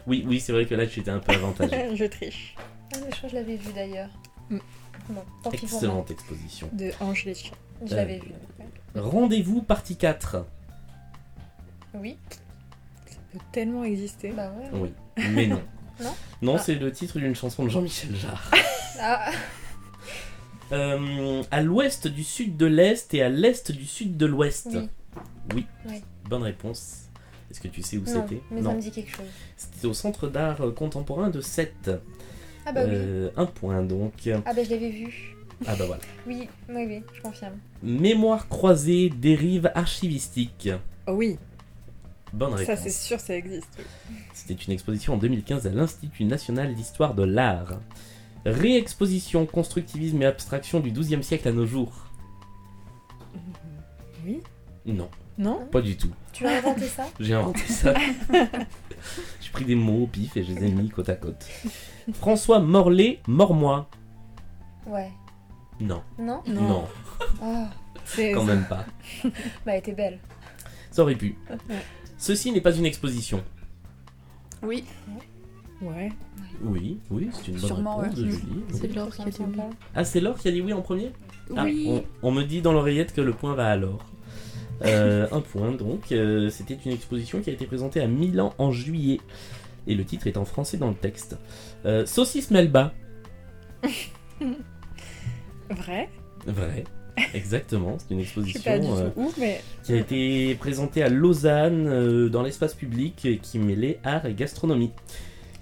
Oui, oui, c'est vrai que là, tu étais un peu avantagé. [laughs] Je triche. Ah, mais je crois que je l'avais vu d'ailleurs. Mm. Tant. Excellente exposition. De Ange. Je l'avais vu. Rendez-vous partie 4. Oui, Ça peut tellement exister. bah ouais. Oui, mais non. [laughs] Non Non, Ah. c'est le titre d'une chanson de Jean-Michel Jarre. Ah, Euh, à l'ouest du sud de l'est et à l'est du sud de l'ouest. oui. Oui. Oui. Bonne réponse. Est-ce que tu sais où Non, c'était? mais ça me dit quelque chose. C'était au Centre d'art contemporain de Sète. Ah bah oui. Euh, Un point donc. Ah bah je l'avais vu. Ah bah voilà. Oui, oui, oui, je confirme. Mémoire croisée, dérive archivistique. Oh oui, Bonne ça réponse. c'est sûr, ça existe. oui. C'était une exposition en 2015 à l'Institut national d'histoire de l'art. Réexposition, constructivisme et abstraction du XIIe siècle à nos jours. Oui Non, Non pas du tout. Tu as inventé ça? J'ai inventé ça. [laughs] J'ai pris des mots au pif et je les ai mis côte à côte. François Morlaix, Mormois. Ouais. Non, Non? Non. non, Oh, C'est quand même pas. [laughs] bah elle était belle. Ça aurait pu. Ouais. Ceci n'est pas une exposition. Oui. Ouais. Oui, oui, c'est une bonne Sûrement, réponse de ouais. Julie. C'est Oui. Laure qui a dit oui. Ah, c'est Laure qui a dit oui en premier? Ah, Oui. on, on me dit dans l'oreillette que le point va à Laure. Euh, [laughs] un point donc. Euh, C'était une exposition qui a été présentée à Milan en juillet. Et le titre est en français dans le texte. Euh, Saucisse Melba. [laughs] Vrai? Vrai. Exactement, c'est une exposition euh, tout où, mais qui a été présentée à Lausanne euh, dans l'espace public et qui mêlait art et gastronomie.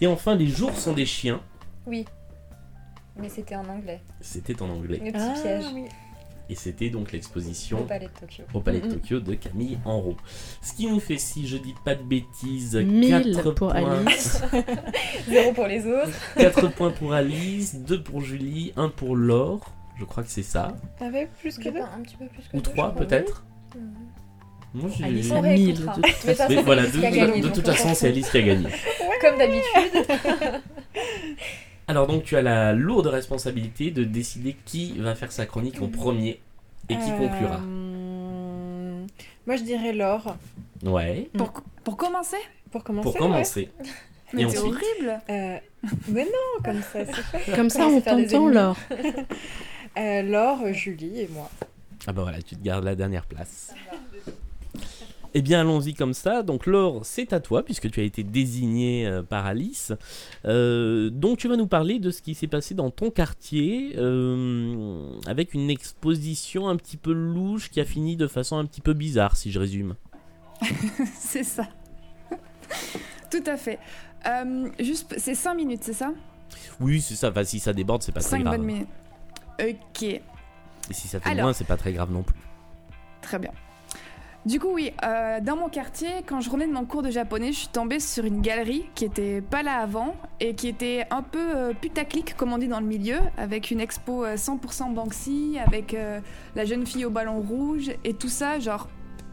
Et enfin, Les jours sont des chiens. Oui. Mais c'était en anglais. C'était en anglais. Le petit Ah, piège. oui. Et c'était donc Au l'exposition palais de Tokyo. au Palais de. Tokyo de Camille Enro. Ce qui nous fait, si je dis pas de bêtises, 1000 4 pour points, Alice. [laughs] Zéro pour les autres. 4 points pour Alice, 2 pour Julie, 1 pour Laure. Je crois que c'est ça. T'avais plus que Je deux pense un petit peu plus que Ou deux, 3 je crois. peut-être Mhm. Moi, j'ai- Alice On a 1000. réécoutera. de- toute façon, Mais voilà, de, gagné, toute on façon, c'est. Alice qui a gagné. Comme d'habitude. Alors donc tu as la lourde responsabilité de décider qui va faire sa chronique en premier et qui Euh, conclura. Moi, je dirais Laure. Ouais, Pour, pour commencer? Pour commencer. pour commencer. Mais c'est ensuite horrible. Euh, mais non, comme ça, c'est fait. Comme ça, on t'entend. Laure. [laughs] Euh, Laure, Julie et moi. Ah bah voilà, tu te gardes la dernière place. Eh bien, allons-y comme ça. Donc, Laure, c'est à toi, puisque tu as été désignée euh, par Alice. Euh, donc, tu vas nous parler de ce qui s'est passé dans ton quartier, euh, avec une exposition un petit peu louche qui a fini de façon un petit peu bizarre, si je résume. [laughs] C'est ça. [laughs] Tout à fait. Juste, c'est 5 minutes, c'est ça? Oui, c'est ça. Enfin, si ça déborde, c'est pas très 5 grave. bonnes minutes. Ok, Et si ça fait Alors. moins, c'est pas très grave non plus. très bien. Du coup, oui, euh, dans mon quartier, quand je revenais de mon cours de japonais, je suis tombée sur une galerie qui était pas là avant et qui était un peu euh, putaclic, comme on dit dans le milieu, avec une expo euh, 100% Banksy, avec euh, la jeune fille au ballon rouge et tout ça, genre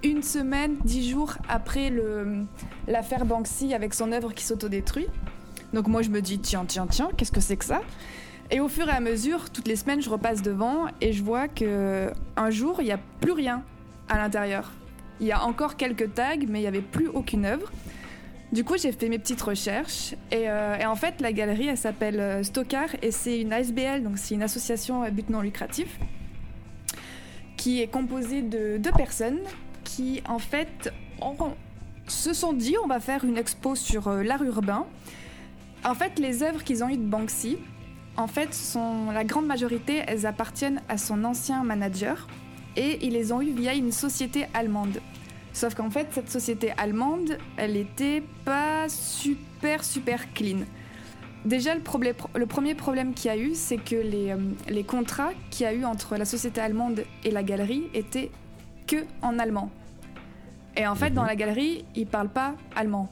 une semaine, dix jours après l'affaire Banksy avec son œuvre qui s'autodétruit. Donc moi je me dis tiens tiens tiens qu'est-ce que c'est que ça? Et au fur et à mesure, toutes les semaines je repasse devant et je vois que un jour il n'y a plus rien à l'intérieur. Il y a encore quelques tags mais il n'y avait plus aucune œuvre. Du coup j'ai fait mes petites recherches et, euh, en fait la galerie elle s'appelle euh, Stockar et c'est une ASBL donc c'est une association à but non lucratif qui est composée de deux personnes qui en fait se sont dit on va faire une expo sur euh, l'art urbain. En fait, les œuvres qu'ils ont eues de Banksy, en fait, sont la grande majorité, elles appartiennent à son ancien manager et ils les ont eues via une société allemande. Sauf qu'en fait, cette société allemande, elle était pas super super clean. Déjà, le, problème- le premier problème qu'il y a eu, c'est que les, euh, les contrats qu'il y a eu entre la société allemande et la galerie étaient que en allemand. Et en fait, Mhm. dans la galerie, ils parlent pas allemand.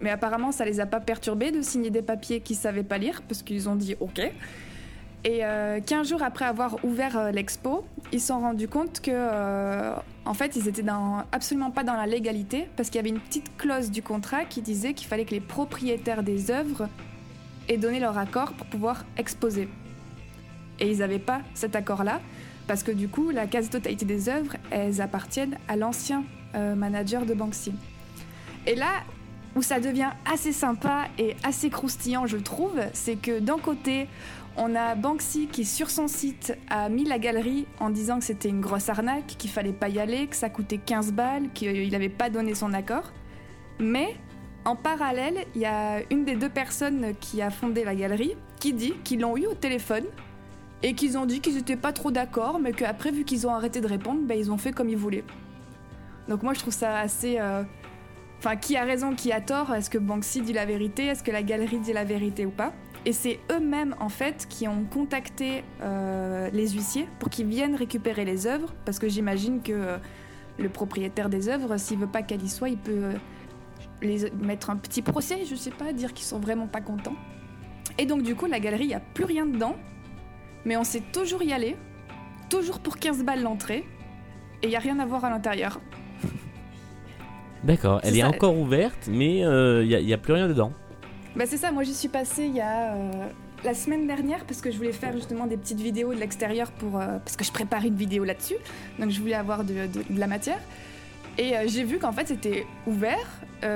Mais apparemment, ça les a pas perturbés de signer des papiers qu'ils savaient pas lire, parce qu'ils ont dit OK. Et euh, 15 jours après avoir ouvert euh, l'expo, ils se sont rendus compte que, euh, en fait, ils étaient absolument pas dans la légalité, parce qu'il y avait une petite clause du contrat qui disait qu'il fallait que les propriétaires des œuvres aient donné leur accord pour pouvoir exposer. Et ils n'avaient pas cet accord-là, parce que du coup, la quasi-totalité des œuvres, elles appartiennent à l'ancien euh, manager de Banksy. Et là, où ça devient assez sympa et assez croustillant, je trouve, c'est que d'un côté, on a Banksy qui, sur son site, a mis la galerie en disant que c'était une grosse arnaque, qu'il fallait pas y aller, que ça coûtait 15 balles, qu'il n'avait pas donné son accord. Mais, en parallèle, il y a une des deux personnes qui a fondé la galerie qui dit qu'ils l'ont eu au téléphone et qu'ils ont dit qu'ils n'étaient pas trop d'accord, mais qu'après, vu qu'ils ont arrêté de répondre, ben, ils ont fait comme ils voulaient. Donc moi, je trouve ça assez... euh, Enfin, qui a raison, qui a tort? Est-ce que Banksy dit la vérité? Est-ce que la galerie dit la vérité ou pas? Et c'est eux-mêmes, en fait, qui ont contacté euh, les huissiers pour qu'ils viennent récupérer les œuvres, parce que j'imagine que euh, le propriétaire des œuvres, s'il veut pas qu'elle y soit, il peut euh, les mettre un petit procès, je sais pas, dire qu'ils sont vraiment pas contents. Et donc, du coup, la galerie, il n'y a plus rien dedans, mais on sait toujours y aller, toujours pour 15 balles l'entrée, et il n'y a rien à voir à l'intérieur. D'accord, elle est encore ouverte, mais il n'y a, plus rien dedans. Bah c'est ça, moi j'y suis passée il y a euh, la semaine dernière parce que je voulais faire justement des petites vidéos de l'extérieur pour euh, parce que je prépare une vidéo là-dessus, donc je voulais avoir de, la matière. Et euh, j'ai vu qu'en fait c'était ouvert,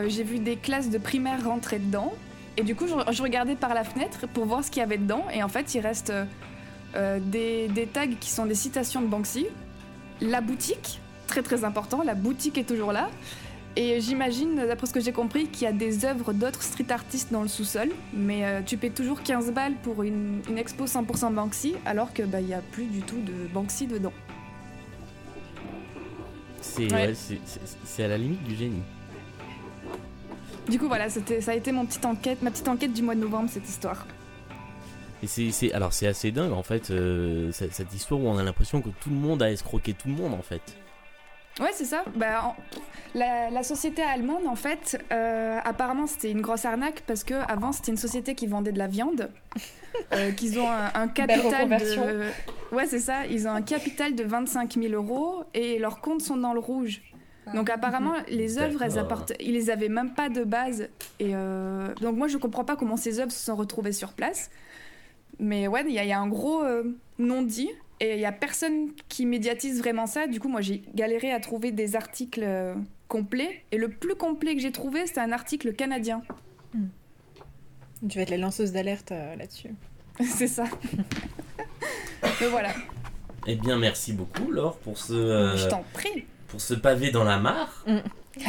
j'ai vu des classes de primaire rentrer dedans, et du coup je, regardais par la fenêtre pour voir ce qu'il y avait dedans, et en fait il reste des tags qui sont des citations de Banksy, la boutique, très très important, la boutique est toujours là, et j'imagine, d'après ce que j'ai compris, qu'il y a des œuvres d'autres street artistes dans le sous-sol, mais euh, tu paies toujours 15 balles pour une, une expo 100% Banksy, alors que bah il y a plus du tout de Banksy dedans. c'est Ouais. ouais, à la limite du génie. Du coup, voilà, ça a été mon petite enquête, ma petite enquête du mois de novembre, cette histoire. Et c'est, alors c'est assez dingue en fait, euh, cette, cette histoire où on a l'impression que tout le monde a escroqué tout le monde en fait. Ouais, c'est ça. Bah, la, la société allemande, en fait, euh, apparemment, c'était une grosse arnaque parce que avant, c'était une société qui vendait de la viande, euh, qu'ils ont un, un capital de. Ouais, c'est ça. Ils ont un capital de 25 000 euros et leurs comptes sont dans le rouge. Donc apparemment, les œuvres, elles D'accord. apportent, ils les avaient même pas de base. Et euh, donc moi, je comprends pas comment ces œuvres se sont retrouvées sur place. Mais ouais, il y, y a un gros euh, non-dit et il y a personne qui médiatise vraiment ça. Du coup, moi, j'ai galéré à trouver des articles complets. Et le plus complet que j'ai trouvé, c'était un article canadien. Tu vas être la lanceuse d'alerte euh, là-dessus. [laughs] C'est ça. [laughs] Mais voilà, Eh bien merci beaucoup Laure pour ce, euh, je t'en prie. pour ce pavé dans la mare. Mm. [laughs]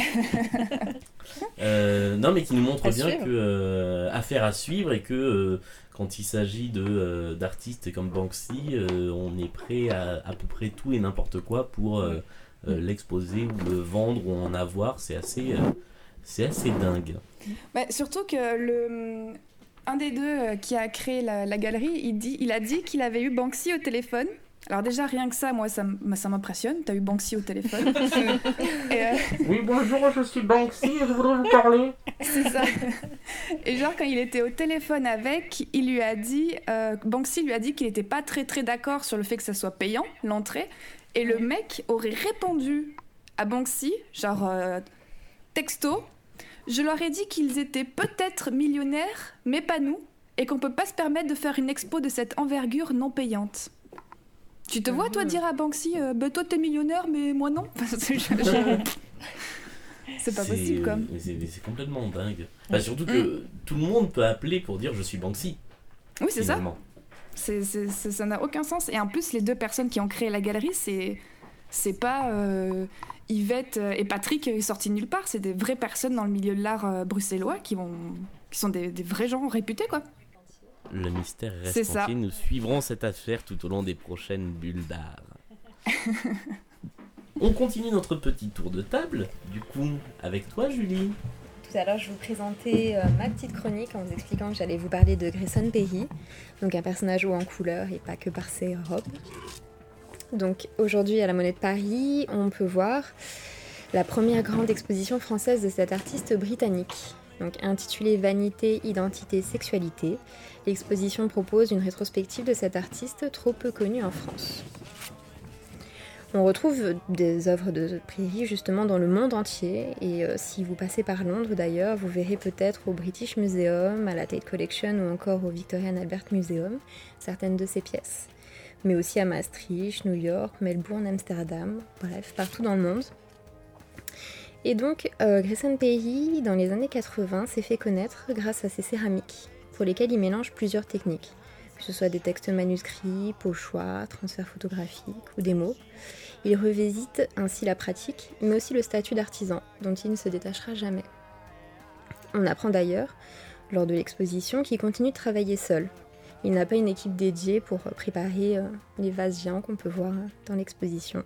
Euh, non mais qui nous montre À bien suivre. que euh, affaire à suivre et que euh, quand il s'agit de euh, d'artistes comme Banksy, euh, on est prêt à à peu près tout et n'importe quoi pour euh, l'exposer ou le vendre ou en avoir. C'est assez euh, c'est assez dingue. Bah, surtout que le un des deux euh, qui a créé la, la galerie, il, dit, il a dit qu'il avait eu Banksy au téléphone. Alors déjà, rien que ça, moi, ça, m'impressionne. T'as eu Banksy au téléphone. [laughs] Et, euh, Oui bonjour, je suis Banksy et je voudrais vous parler. c'est ça. Et genre, quand il était au téléphone avec, il lui a dit... euh, Banksy lui a dit qu'il n'était pas très très d'accord sur le fait que ça soit payant, l'entrée. Et le mec aurait répondu à Banksy, genre euh, texto, je leur ai dit qu'ils étaient peut-être millionnaires, mais pas nous, et qu'on peut pas se permettre de faire une expo de cette envergure non payante. Tu te vois, toi, dire à Banksy, euh, bah, toi, t'es millionnaire, mais moi, non [laughs] [laughs] C'est pas possible, quoi. mais C'est mais c'est complètement dingue. Bah, surtout que tout le monde peut appeler pour dire je suis Banksy. Oui, c'est ça. Ça n'a aucun sens. Et en plus, les deux personnes qui ont créé la galerie, c'est, c'est pas euh, Yvette et Patrick euh, sortis de nulle part. C'est des vraies personnes dans le milieu de l'art euh, bruxellois qui, vont, qui sont des, des vrais gens réputés, quoi. Le mystère reste ça. entier. Nous suivrons cette affaire tout au long des prochaines bulles d'art. [laughs] On continue notre petit tour de table, du coup, avec toi, Julie. Tout à l'heure, je vous présentais euh, ma petite chronique en vous expliquant que j'allais vous parler de Grayson Perry, donc un personnage haut en couleur et pas que par ses robes. Donc aujourd'hui, à la Monnaie de Paris, on peut voir la première grande exposition française de cet artiste britannique. Donc intitulée Vanité, Identité, Sexualité, l'exposition propose une rétrospective de cet artiste trop peu connu en France. On retrouve des œuvres de Prairie justement dans le monde entier et euh, si vous passez par Londres d'ailleurs, vous verrez peut-être au British Museum, à la Tate Collection ou encore au Victorian Albert Museum certaines de ses pièces. Mais aussi à Maastricht, New York, Melbourne, Amsterdam, bref, partout dans le monde. Et donc, euh, Grayson Perry, dans les années 80, s'est fait connaître grâce à ses céramiques, pour lesquelles il mélange plusieurs techniques, que ce soit des textes manuscrits, pochoirs, transferts photographiques ou des mots. Il revisite ainsi la pratique, mais aussi le statut d'artisan, dont il ne se détachera jamais. On apprend d'ailleurs, lors de l'exposition, qu'il continue de travailler seul. Il n'a pas une équipe dédiée pour préparer euh, les vases géants qu'on peut voir dans l'exposition.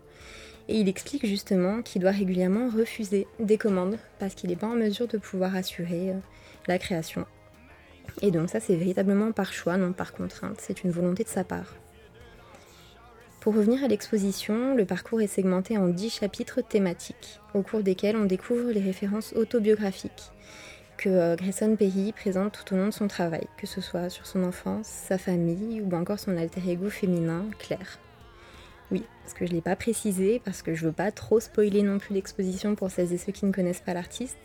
Et il explique justement qu'il doit régulièrement refuser des commandes parce qu'il n'est pas en mesure de pouvoir assurer euh, la création. Et donc ça c'est véritablement par choix, non par contrainte, c'est une volonté de sa part. Pour revenir à l'exposition, le parcours est segmenté en 10 chapitres thématiques, au cours desquels on découvre les références autobiographiques que euh, Grayson Perry présente tout au long de son travail, que ce soit sur son enfance, sa famille ou encore son alter ego féminin, Claire. Oui, parce que je ne l'ai pas précisé, parce que je veux pas trop spoiler non plus l'exposition pour celles et ceux qui ne connaissent pas l'artiste,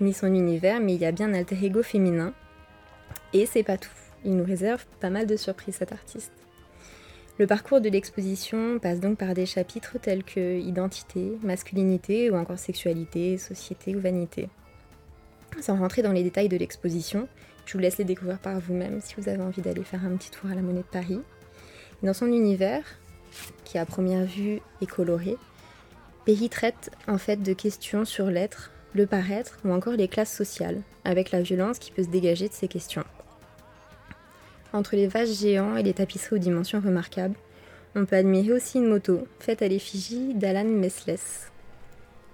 ni son univers, mais il y a bien un alter ego féminin. Et c'est pas tout. Il nous réserve pas mal de surprises cet artiste. Le parcours de l'exposition passe donc par des chapitres tels que identité, masculinité ou encore sexualité, société ou vanité. Sans rentrer dans les détails de l'exposition, je vous laisse les découvrir par vous-même si vous avez envie d'aller faire un petit tour à la Monnaie de Paris. Dans son univers, qui à première vue est coloré, Perry traite en fait de questions sur l'être, le paraître ou encore les classes sociales, avec la violence qui peut se dégager de ces questions. Entre les vases géants et les tapisseries aux dimensions remarquables, on peut admirer aussi une moto faite à l'effigie d'Alan Messless.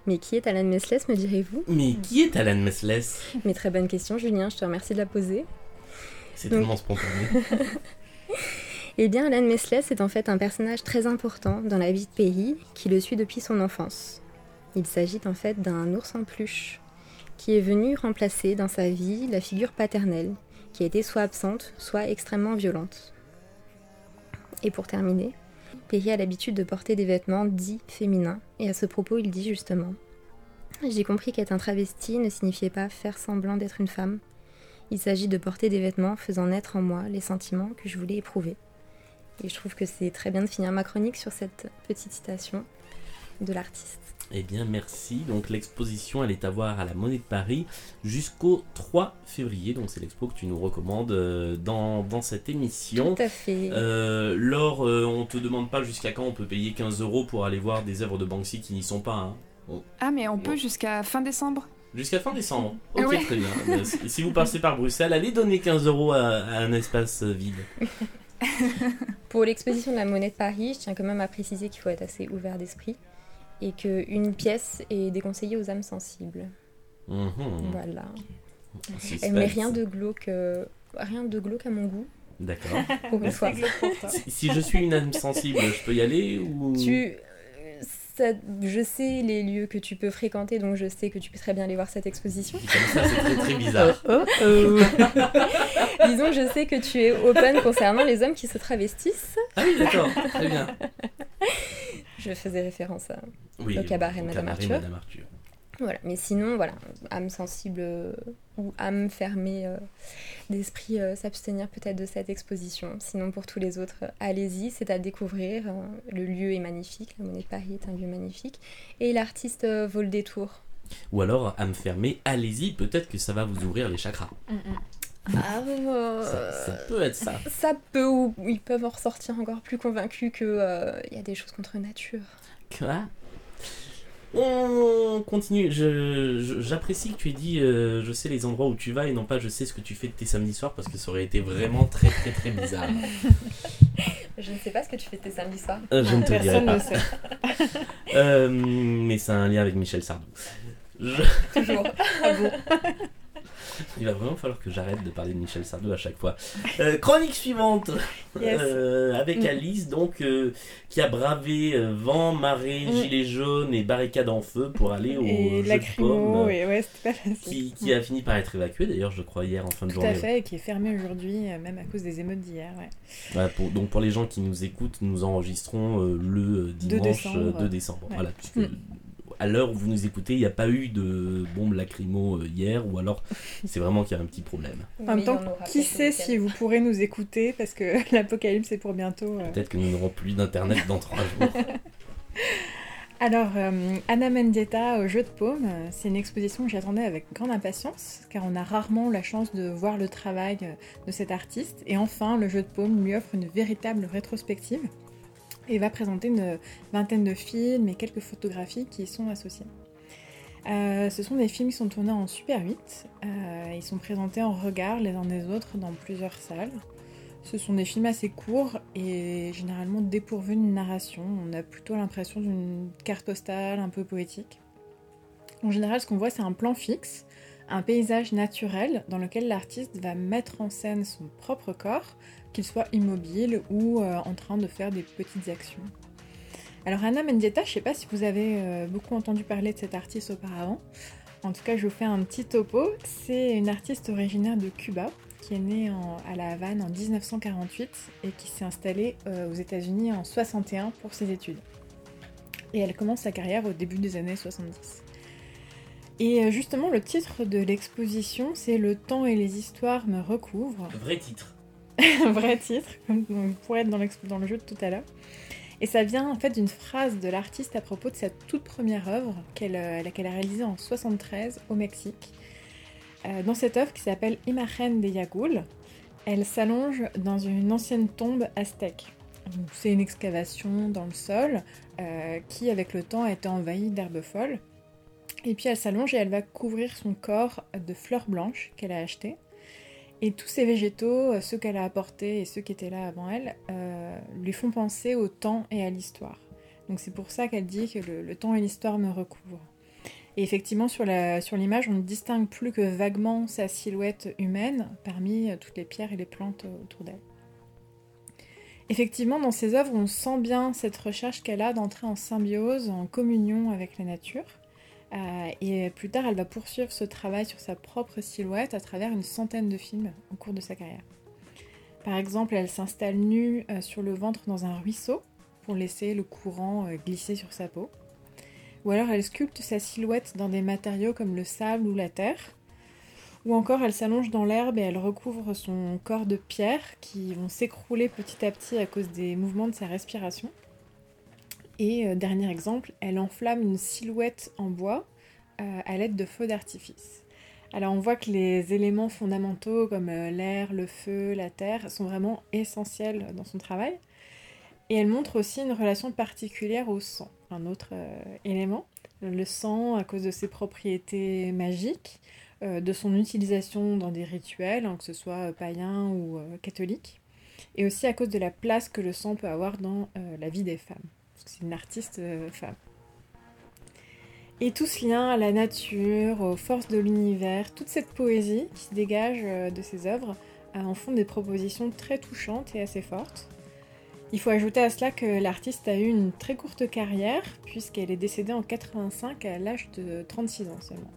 Mais qui est Alan Messless, me direz-vous? Mais qui est Alan Messless? Mais très bonne question, Julien, je te remercie de la poser. C'est Donc- tellement spontané. [laughs] Eh bien, Alan Messless est en fait un personnage très important dans la vie de Perry, qui le suit depuis son enfance. Il s'agit en fait d'un ours en peluche, qui est venu remplacer dans sa vie la figure paternelle, qui a été soit absente, soit extrêmement violente. Et pour terminer, Perry a l'habitude de porter des vêtements dits féminins, et à ce propos, il dit justement J'ai compris qu'être un travesti ne signifiait pas faire semblant d'être une femme. Il s'agit de porter des vêtements faisant naître en moi les sentiments que je voulais éprouver. Et je trouve que c'est très bien de finir ma chronique sur cette petite citation de l'artiste. Eh bien, merci. Donc, l'exposition, elle est à voir à la Monnaie de Paris jusqu'au 3 février. Donc, c'est l'expo que tu nous recommandes euh, dans, dans cette émission. Tout à fait. Euh, Laure, euh, on te demande pas jusqu'à quand on peut payer 15 euros pour aller voir des œuvres de Banksy qui n'y sont pas. hein. Ah, mais on peut jusqu'à fin décembre. Jusqu'à fin décembre. Ok, ouais. très bien. Euh, si- vous passez par Bruxelles, allez donner 15 euros à, à un espace euh, vide. [laughs] Pour l'exposition de la monnaie de Paris, je tiens quand même à préciser qu'il faut être assez ouvert d'esprit et qu'une pièce est déconseillée aux âmes sensibles. Mhm. Voilà. Elle met rien de glauque, euh, rien de glauque à mon goût, D'accord. [laughs] pour une fois. si, si je suis une âme sensible, je peux y aller ou Tu, euh, ça- je sais les lieux que tu peux fréquenter, donc je sais que tu peux très bien aller voir cette exposition. Comme ça, c'est très très bizarre. [laughs] Oh oh Disons que je sais que tu es open concernant les hommes qui se travestissent. Ah oui, d'accord, très bien. Je faisais référence à Oui, Au cabaret au Madame cabaret Arthur. Madame Arthur. Voilà, mais sinon, voilà, âme sensible euh, ou âme fermée euh, d'esprit, euh, s'abstenir peut-être de cette exposition. Sinon, pour tous les autres, euh, allez-y, c'est à découvrir. euh, le lieu est magnifique, la Monnaie de Paris est un lieu magnifique. Et l'artiste euh, vaut le détour. Ou alors, à me fermer, allez-y, peut-être que ça va vous ouvrir les chakras. Ah, euh, Ça, ça peut être ça. ça peut, ou ils peuvent en ressortir encore plus convaincus qu'il y a des choses contre nature. Quoi? On continue. Je- je- J'apprécie que tu aies dit euh, je sais les endroits où tu vas et non pas je sais ce que tu fais de tes samedis soirs parce que ça aurait été vraiment très très très bizarre. [laughs] Je ne sais pas ce que tu fais tes samedis soirs. Euh, je ne te dirai pas. ne sait. Euh, mais c'est un lien avec Michel Sardou. Je- Toujours. Ah bon? [laughs] Il va vraiment falloir que j'arrête de parler de Michel Sardou à chaque fois. Euh, chronique suivante Yes. Euh, avec Mm. Alice donc euh, qui a bravé vent, marée, Mm. gilet jaune et barricade en feu pour aller au Et jeu de lacrymo, pommes, et ouais, pas qui, qui a fini par être évacué d'ailleurs je crois hier en fin de Tout journée. à fait, et qui est fermé aujourd'hui, même à cause des émeutes d'hier. Ouais. Voilà, pour- donc pour les gens qui nous écoutent, nous enregistrons le 2 dimanche décembre. euh, 2 décembre. Ouais. Voilà, puisque Mm. À l'heure où vous nous écoutez, il n'y a pas eu de bombe lacrymo euh, hier, ou alors c'est vraiment qu'il y a un petit problème. En même temps, qui sait si vous pourrez nous écouter, parce que [laughs] l'apocalypse est pour bientôt. euh. Peut-être que nous n'aurons plus d'internet dans trois jours. [laughs] Alors, euh, Anna Mendieta au Jeu de Paume, euh, c'est une exposition que j'attendais avec grande impatience, car on a rarement la chance de voir le travail de cet artiste. Et enfin, le Jeu de Paume lui offre une véritable rétrospective et va présenter une vingtaine de films et quelques photographies qui y sont associées. Euh, ce sont des films qui sont tournés en Super 8. euh, ils sont présentés en regard les uns des autres dans plusieurs salles. Ce sont des films assez courts et généralement dépourvus d'une narration. On a plutôt l'impression d'une carte postale un peu poétique. En général, ce qu'on voit, c'est un plan fixe, un paysage naturel dans lequel l'artiste va mettre en scène son propre corps, qu'il soit immobile ou euh, en train de faire des petites actions. Alors Anna Mendieta, je ne sais pas si vous avez euh, beaucoup entendu parler de cet artiste auparavant. En tout cas, je vous fais un petit topo. C'est une artiste originaire de Cuba qui est née à La Havane en 1948 et qui s'est installée euh, aux États-Unis en 61 pour ses études. Et elle commence sa carrière au début des années 70. Et justement, le titre de l'exposition, c'est Le temps et les histoires me recouvrent. Vrai titre. [laughs] un vrai titre, pourrait être dans, dans le jeu de tout à l'heure. Et ça vient en fait d'une phrase de l'artiste à propos de sa toute première œuvre qu'elle euh, qu'elle a réalisée en 73 au Mexique. Euh, dans cette œuvre qui s'appelle Imagen de Yagul, elle s'allonge dans une ancienne tombe aztèque. C'est une excavation dans le sol euh, qui, avec le temps, a été envahie d'herbes folles. Et puis elle s'allonge et elle va couvrir son corps de fleurs blanches qu'elle a achetées. Et tous ces végétaux, euh, ceux qu'elle a apportés et ceux qui étaient là avant elle, euh, lui font penser au temps et à l'histoire. Donc c'est pour ça qu'elle dit que le, temps et l'histoire me recouvrent. Et effectivement, sur l'image, on ne distingue plus que vaguement sa silhouette humaine parmi euh, toutes les pierres et les plantes autour d'elle. Effectivement, dans ses œuvres, on sent bien cette recherche qu'elle a d'entrer en symbiose, en communion avec la nature. Euh, et plus tard, elle va poursuivre ce travail sur sa propre silhouette à travers une centaine de films au cours de sa carrière. Par exemple, elle s'installe nue euh, sur le ventre dans un ruisseau pour laisser le courant euh, glisser sur sa peau. Ou alors elle sculpte sa silhouette dans des matériaux comme le sable ou la terre. Ou encore elle s'allonge dans l'herbe et elle recouvre son corps de pierres qui vont s'écrouler petit à petit à cause des mouvements de sa respiration. Et euh, dernier exemple, elle enflamme une silhouette en bois euh, à l'aide de feux d'artifice. Alors on voit que les éléments fondamentaux comme euh, l'air, le feu, la terre sont vraiment essentiels dans son travail. Et elle montre aussi une relation particulière au sang, un autre élément. Le sang à cause de ses propriétés magiques, de son utilisation dans des rituels, hein, que ce soit païens ou catholiques, et aussi à cause de la place que le sang peut avoir dans la vie des femmes c'est une artiste euh, femme. Et tout ce lien à la nature, aux forces de l'univers, toute cette poésie qui se dégage euh, de ses œuvres en font des propositions très touchantes et assez fortes. Il faut ajouter à cela que l'artiste a eu une très courte carrière, puisqu'elle est décédée en 85 à l'âge de 36 ans seulement.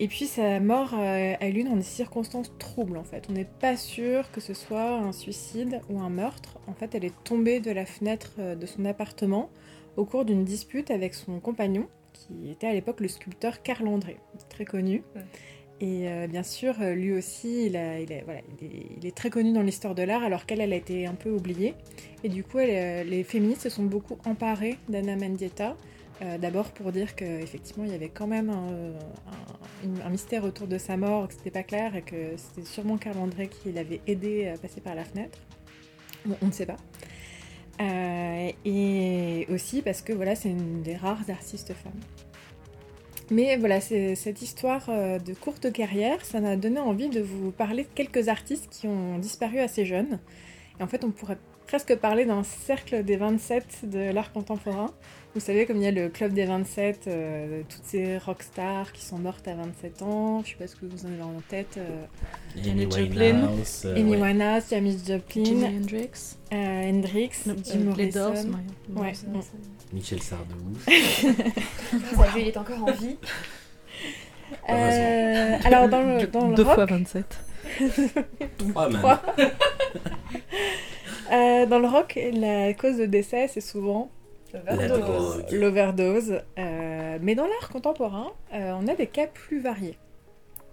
Et puis sa mort a eu dans des circonstances troubles en fait. On n'est pas sûr que ce soit un suicide ou un meurtre. En fait, elle est tombée de la fenêtre euh, de son appartement au cours d'une dispute avec son compagnon, qui était à l'époque le sculpteur Carl André, très connu. Et euh, bien sûr, euh, lui aussi, il, est, très connu dans l'histoire de l'art, alors qu'elle, elle a été un peu oubliée. Et du coup, les féministes se sont beaucoup emparées d'Anna Mendieta euh, d'abord pour dire qu'effectivement il y avait quand même un, mystère autour de sa mort, que c'était pas clair et que c'était sûrement Carl André qui l'avait aidé à passer par la fenêtre. On ne sait pas. Euh, et aussi parce que voilà, c'est une des rares artistes femmes. Mais voilà, cette histoire euh, de courte carrière, ça m'a donné envie de vous parler de quelques artistes qui ont disparu assez jeunes. Et en fait, on pourrait presque parler d'un cercle des 27 de l'art contemporain. Vous savez, comme il y a le club des 27, euh, toutes ces rockstars qui sont mortes à 27 ans, je sais pas ce que vous en avez en tête. Euh, Amy Joplin, euh, Amy Winehouse, Jamis Joplin, Jimi Hendrix, Hendrix, Jim Morrison, ouais, Michel Sardou. [laughs] Ça, il est encore en vie. [laughs] alors dans le, dans le Deux rock, fois [laughs] 27. Trois même. Euh, dans le rock, la cause de décès, c'est souvent l'overdose. Euh, mais dans l'art contemporain, euh, on a des cas plus variés.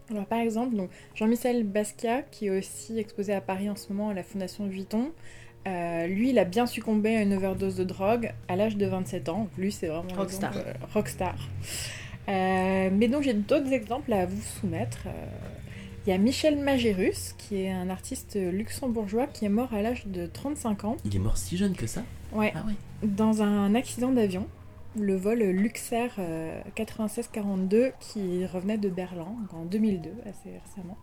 Alors, par exemple, Jean-Michel Basquiat, qui est aussi exposé à Paris en ce moment à la Fondation Vuitton, lui, il a bien succombé à une overdose de drogue à l'âge de 27 ans. Lui, c'est vraiment rockstar. rockstar. mais donc, j'ai d'autres exemples à vous soumettre. Il y a Michel Magérus, qui est un artiste luxembourgeois qui est mort à l'âge de 35 ans. Il est mort si jeune que ça? Ouais. Ah ouais. Dans un accident d'avion, le vol Luxair 9642 euh, qui revenait de Berlin en 2002, assez récemment.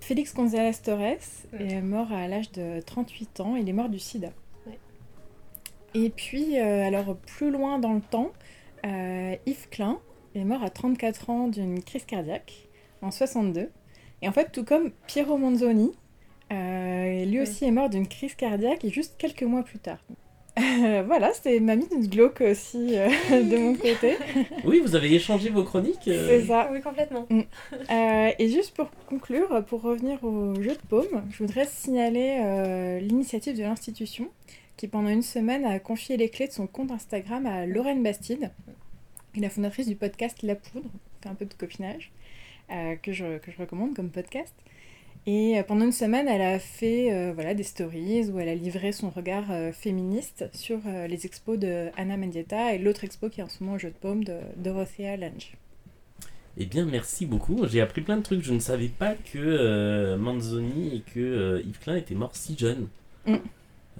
Félix González Torres est mort à l'âge de 38 ans. Il est mort du sida. Et puis, euh, alors plus loin dans le temps, euh, Yves Klein est mort à 34 ans d'une crise cardiaque en 62. Et en fait, tout comme Piero Manzoni, euh, lui aussi est mort d'une crise cardiaque et juste quelques mois plus tard. Voilà, c'était ma minute glauque aussi euh, de mon côté. oui, vous avez échangé vos chroniques. Euh. C'est ça. Oui, complètement. Mm. et juste pour conclure, pour revenir au jeu de paume, je voudrais signaler l'initiative de l'institution qui pendant une semaine a confié les clés de son compte Instagram à Lorraine Bastide, la fondatrice du podcast La Poudre, fait un peu de copinage. Euh, que, je, que je recommande comme podcast. Et euh, pendant une semaine, elle a fait euh, voilà, des stories où elle a livré son regard féministe sur les expos de Anna Mendieta et l'autre expo qui est en ce moment au jeu de paume de Dorothea Lange. Eh bien, merci beaucoup. J'ai appris plein de trucs. Je ne savais pas que Manzoni et que Yves Klein étaient morts si jeunes. Mm.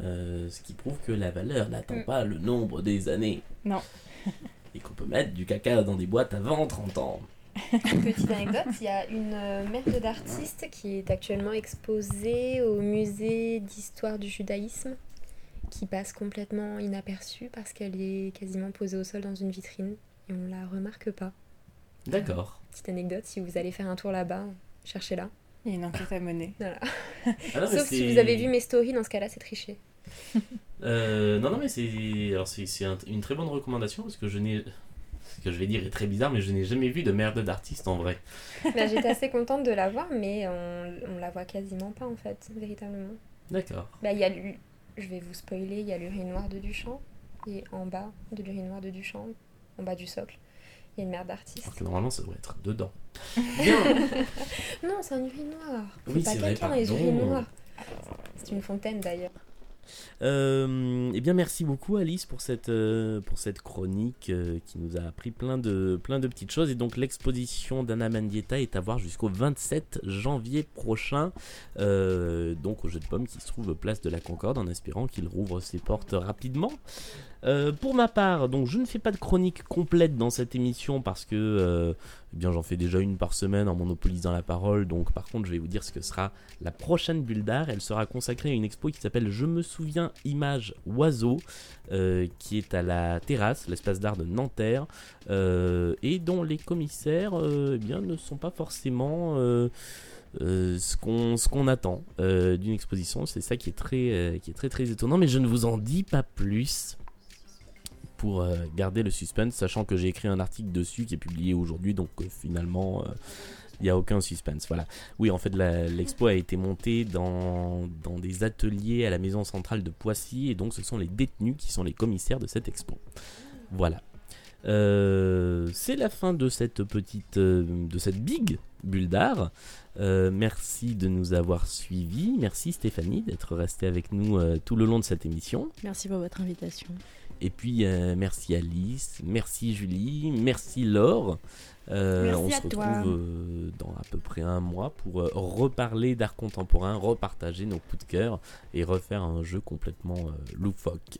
ce qui prouve que la valeur n'attend mm. pas le nombre des années. Non. et qu'on peut mettre du caca dans des boîtes avant 30 ans. [laughs] Petite anecdote, il y a une euh, mère d'artiste qui est actuellement exposée au musée d'histoire du judaïsme, qui passe complètement inaperçue parce qu'elle est quasiment posée au sol dans une vitrine. et on la remarque pas. D'accord. Petite anecdote, si vous allez faire un tour là-bas, cherchez-la. Il y a une enquête à mener. Voilà. Ah non, [laughs] Sauf si vous avez vu mes stories, dans ce cas-là, c'est triché. Euh, non, non, mais c'est alors c'est c'est un- une très bonne recommandation parce que je n'ai ce que je vais dire est très bizarre, mais je n'ai jamais vu de merde d'artiste en vrai. [laughs] Bah, J'étais assez contente de la voir, mais on, on la voit quasiment pas en fait, véritablement. D'accord. Bah, il y a je vais vous spoiler, il y a l'urinoir de Duchamp, et en bas de l'urinoir de Duchamp, en bas du socle, il y a une merde d'artiste. Alors que normalement ça devrait être dedans. Bien. [laughs] Non, c'est un urinoir. Oui, pas c'est vrai, quelqu'un les urinoirs. C'est une fontaine d'ailleurs. Euh, eh bien, merci beaucoup Alice pour cette, euh, chronique euh, qui nous a appris plein de, petites choses. Et donc, l'exposition d'Anna Mendieta est à voir jusqu'au 27 janvier prochain, donc au Jeu de Pommes qui se trouve place de la Concorde, en espérant qu'il rouvre ses portes rapidement. Euh, pour ma part, donc je ne fais pas de chronique complète dans cette émission parce que euh, eh j'en fais déjà une par semaine en monopolisant la parole. Donc par contre, je vais vous dire ce que sera la prochaine bulle d'art. Elle sera consacrée à une expo qui s'appelle Je me souviens images oiseaux, euh, qui est à la terrasse, l'espace d'art de Nanterre, et dont les commissaires eh bien, ne sont pas forcément ce qu'on attend d'une exposition. C'est ça qui est très qui est très très étonnant. Mais je ne vous en dis pas plus pour euh, garder le suspense, sachant que j'ai écrit un article dessus qui est publié aujourd'hui, donc euh, finalement euh, il n'y a aucun suspense. Voilà. Oui, en fait, l'expo a été montée dans, dans des ateliers à la maison centrale de Poissy, et donc ce sont les détenus qui sont les commissaires de cette expo. Voilà. Euh, c'est la fin de cette petite, euh, de cette big bulle d'art. Euh, merci de nous avoir suivis. Merci Stéphanie d'être restée avec nous euh, tout le long de cette émission. Merci pour votre invitation. Et puis euh, merci Alice, merci Julie, merci Laure. Euh, Merci on se retrouve euh, dans à peu près un mois pour reparler d'art contemporain, repartager nos coups de cœur et refaire un jeu complètement loufoque.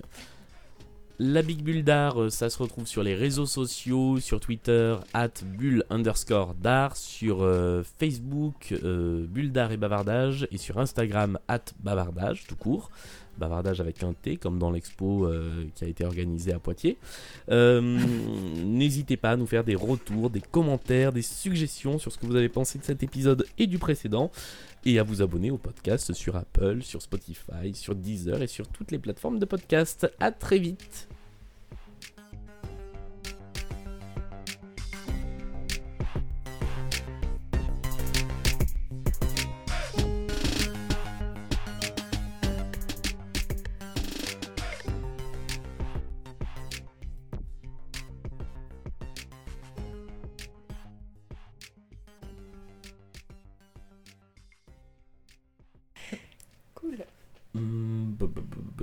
La Big Bulle d'art, ça se retrouve sur les réseaux sociaux, sur Twitter, at bulle underscore d'art, sur euh, Facebook, euh, bulle d'art et bavardage, et sur Instagram, at bavardage, tout court. Bavardage avec un T, comme dans l'expo euh, qui a été organisée à Poitiers. Euh, [laughs] N'hésitez pas à nous faire des retours, des commentaires, des suggestions sur ce que vous avez pensé de cet épisode et du précédent. Et à vous abonner au podcast sur Apple, sur Spotify, sur Deezer et sur toutes les plateformes de podcast. À très vite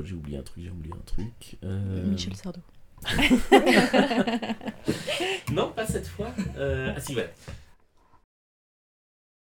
J'ai oublié un truc, j'ai oublié un truc. Euh, Michel Sardou. [laughs] Non, pas cette fois. Euh, Ah si, ouais.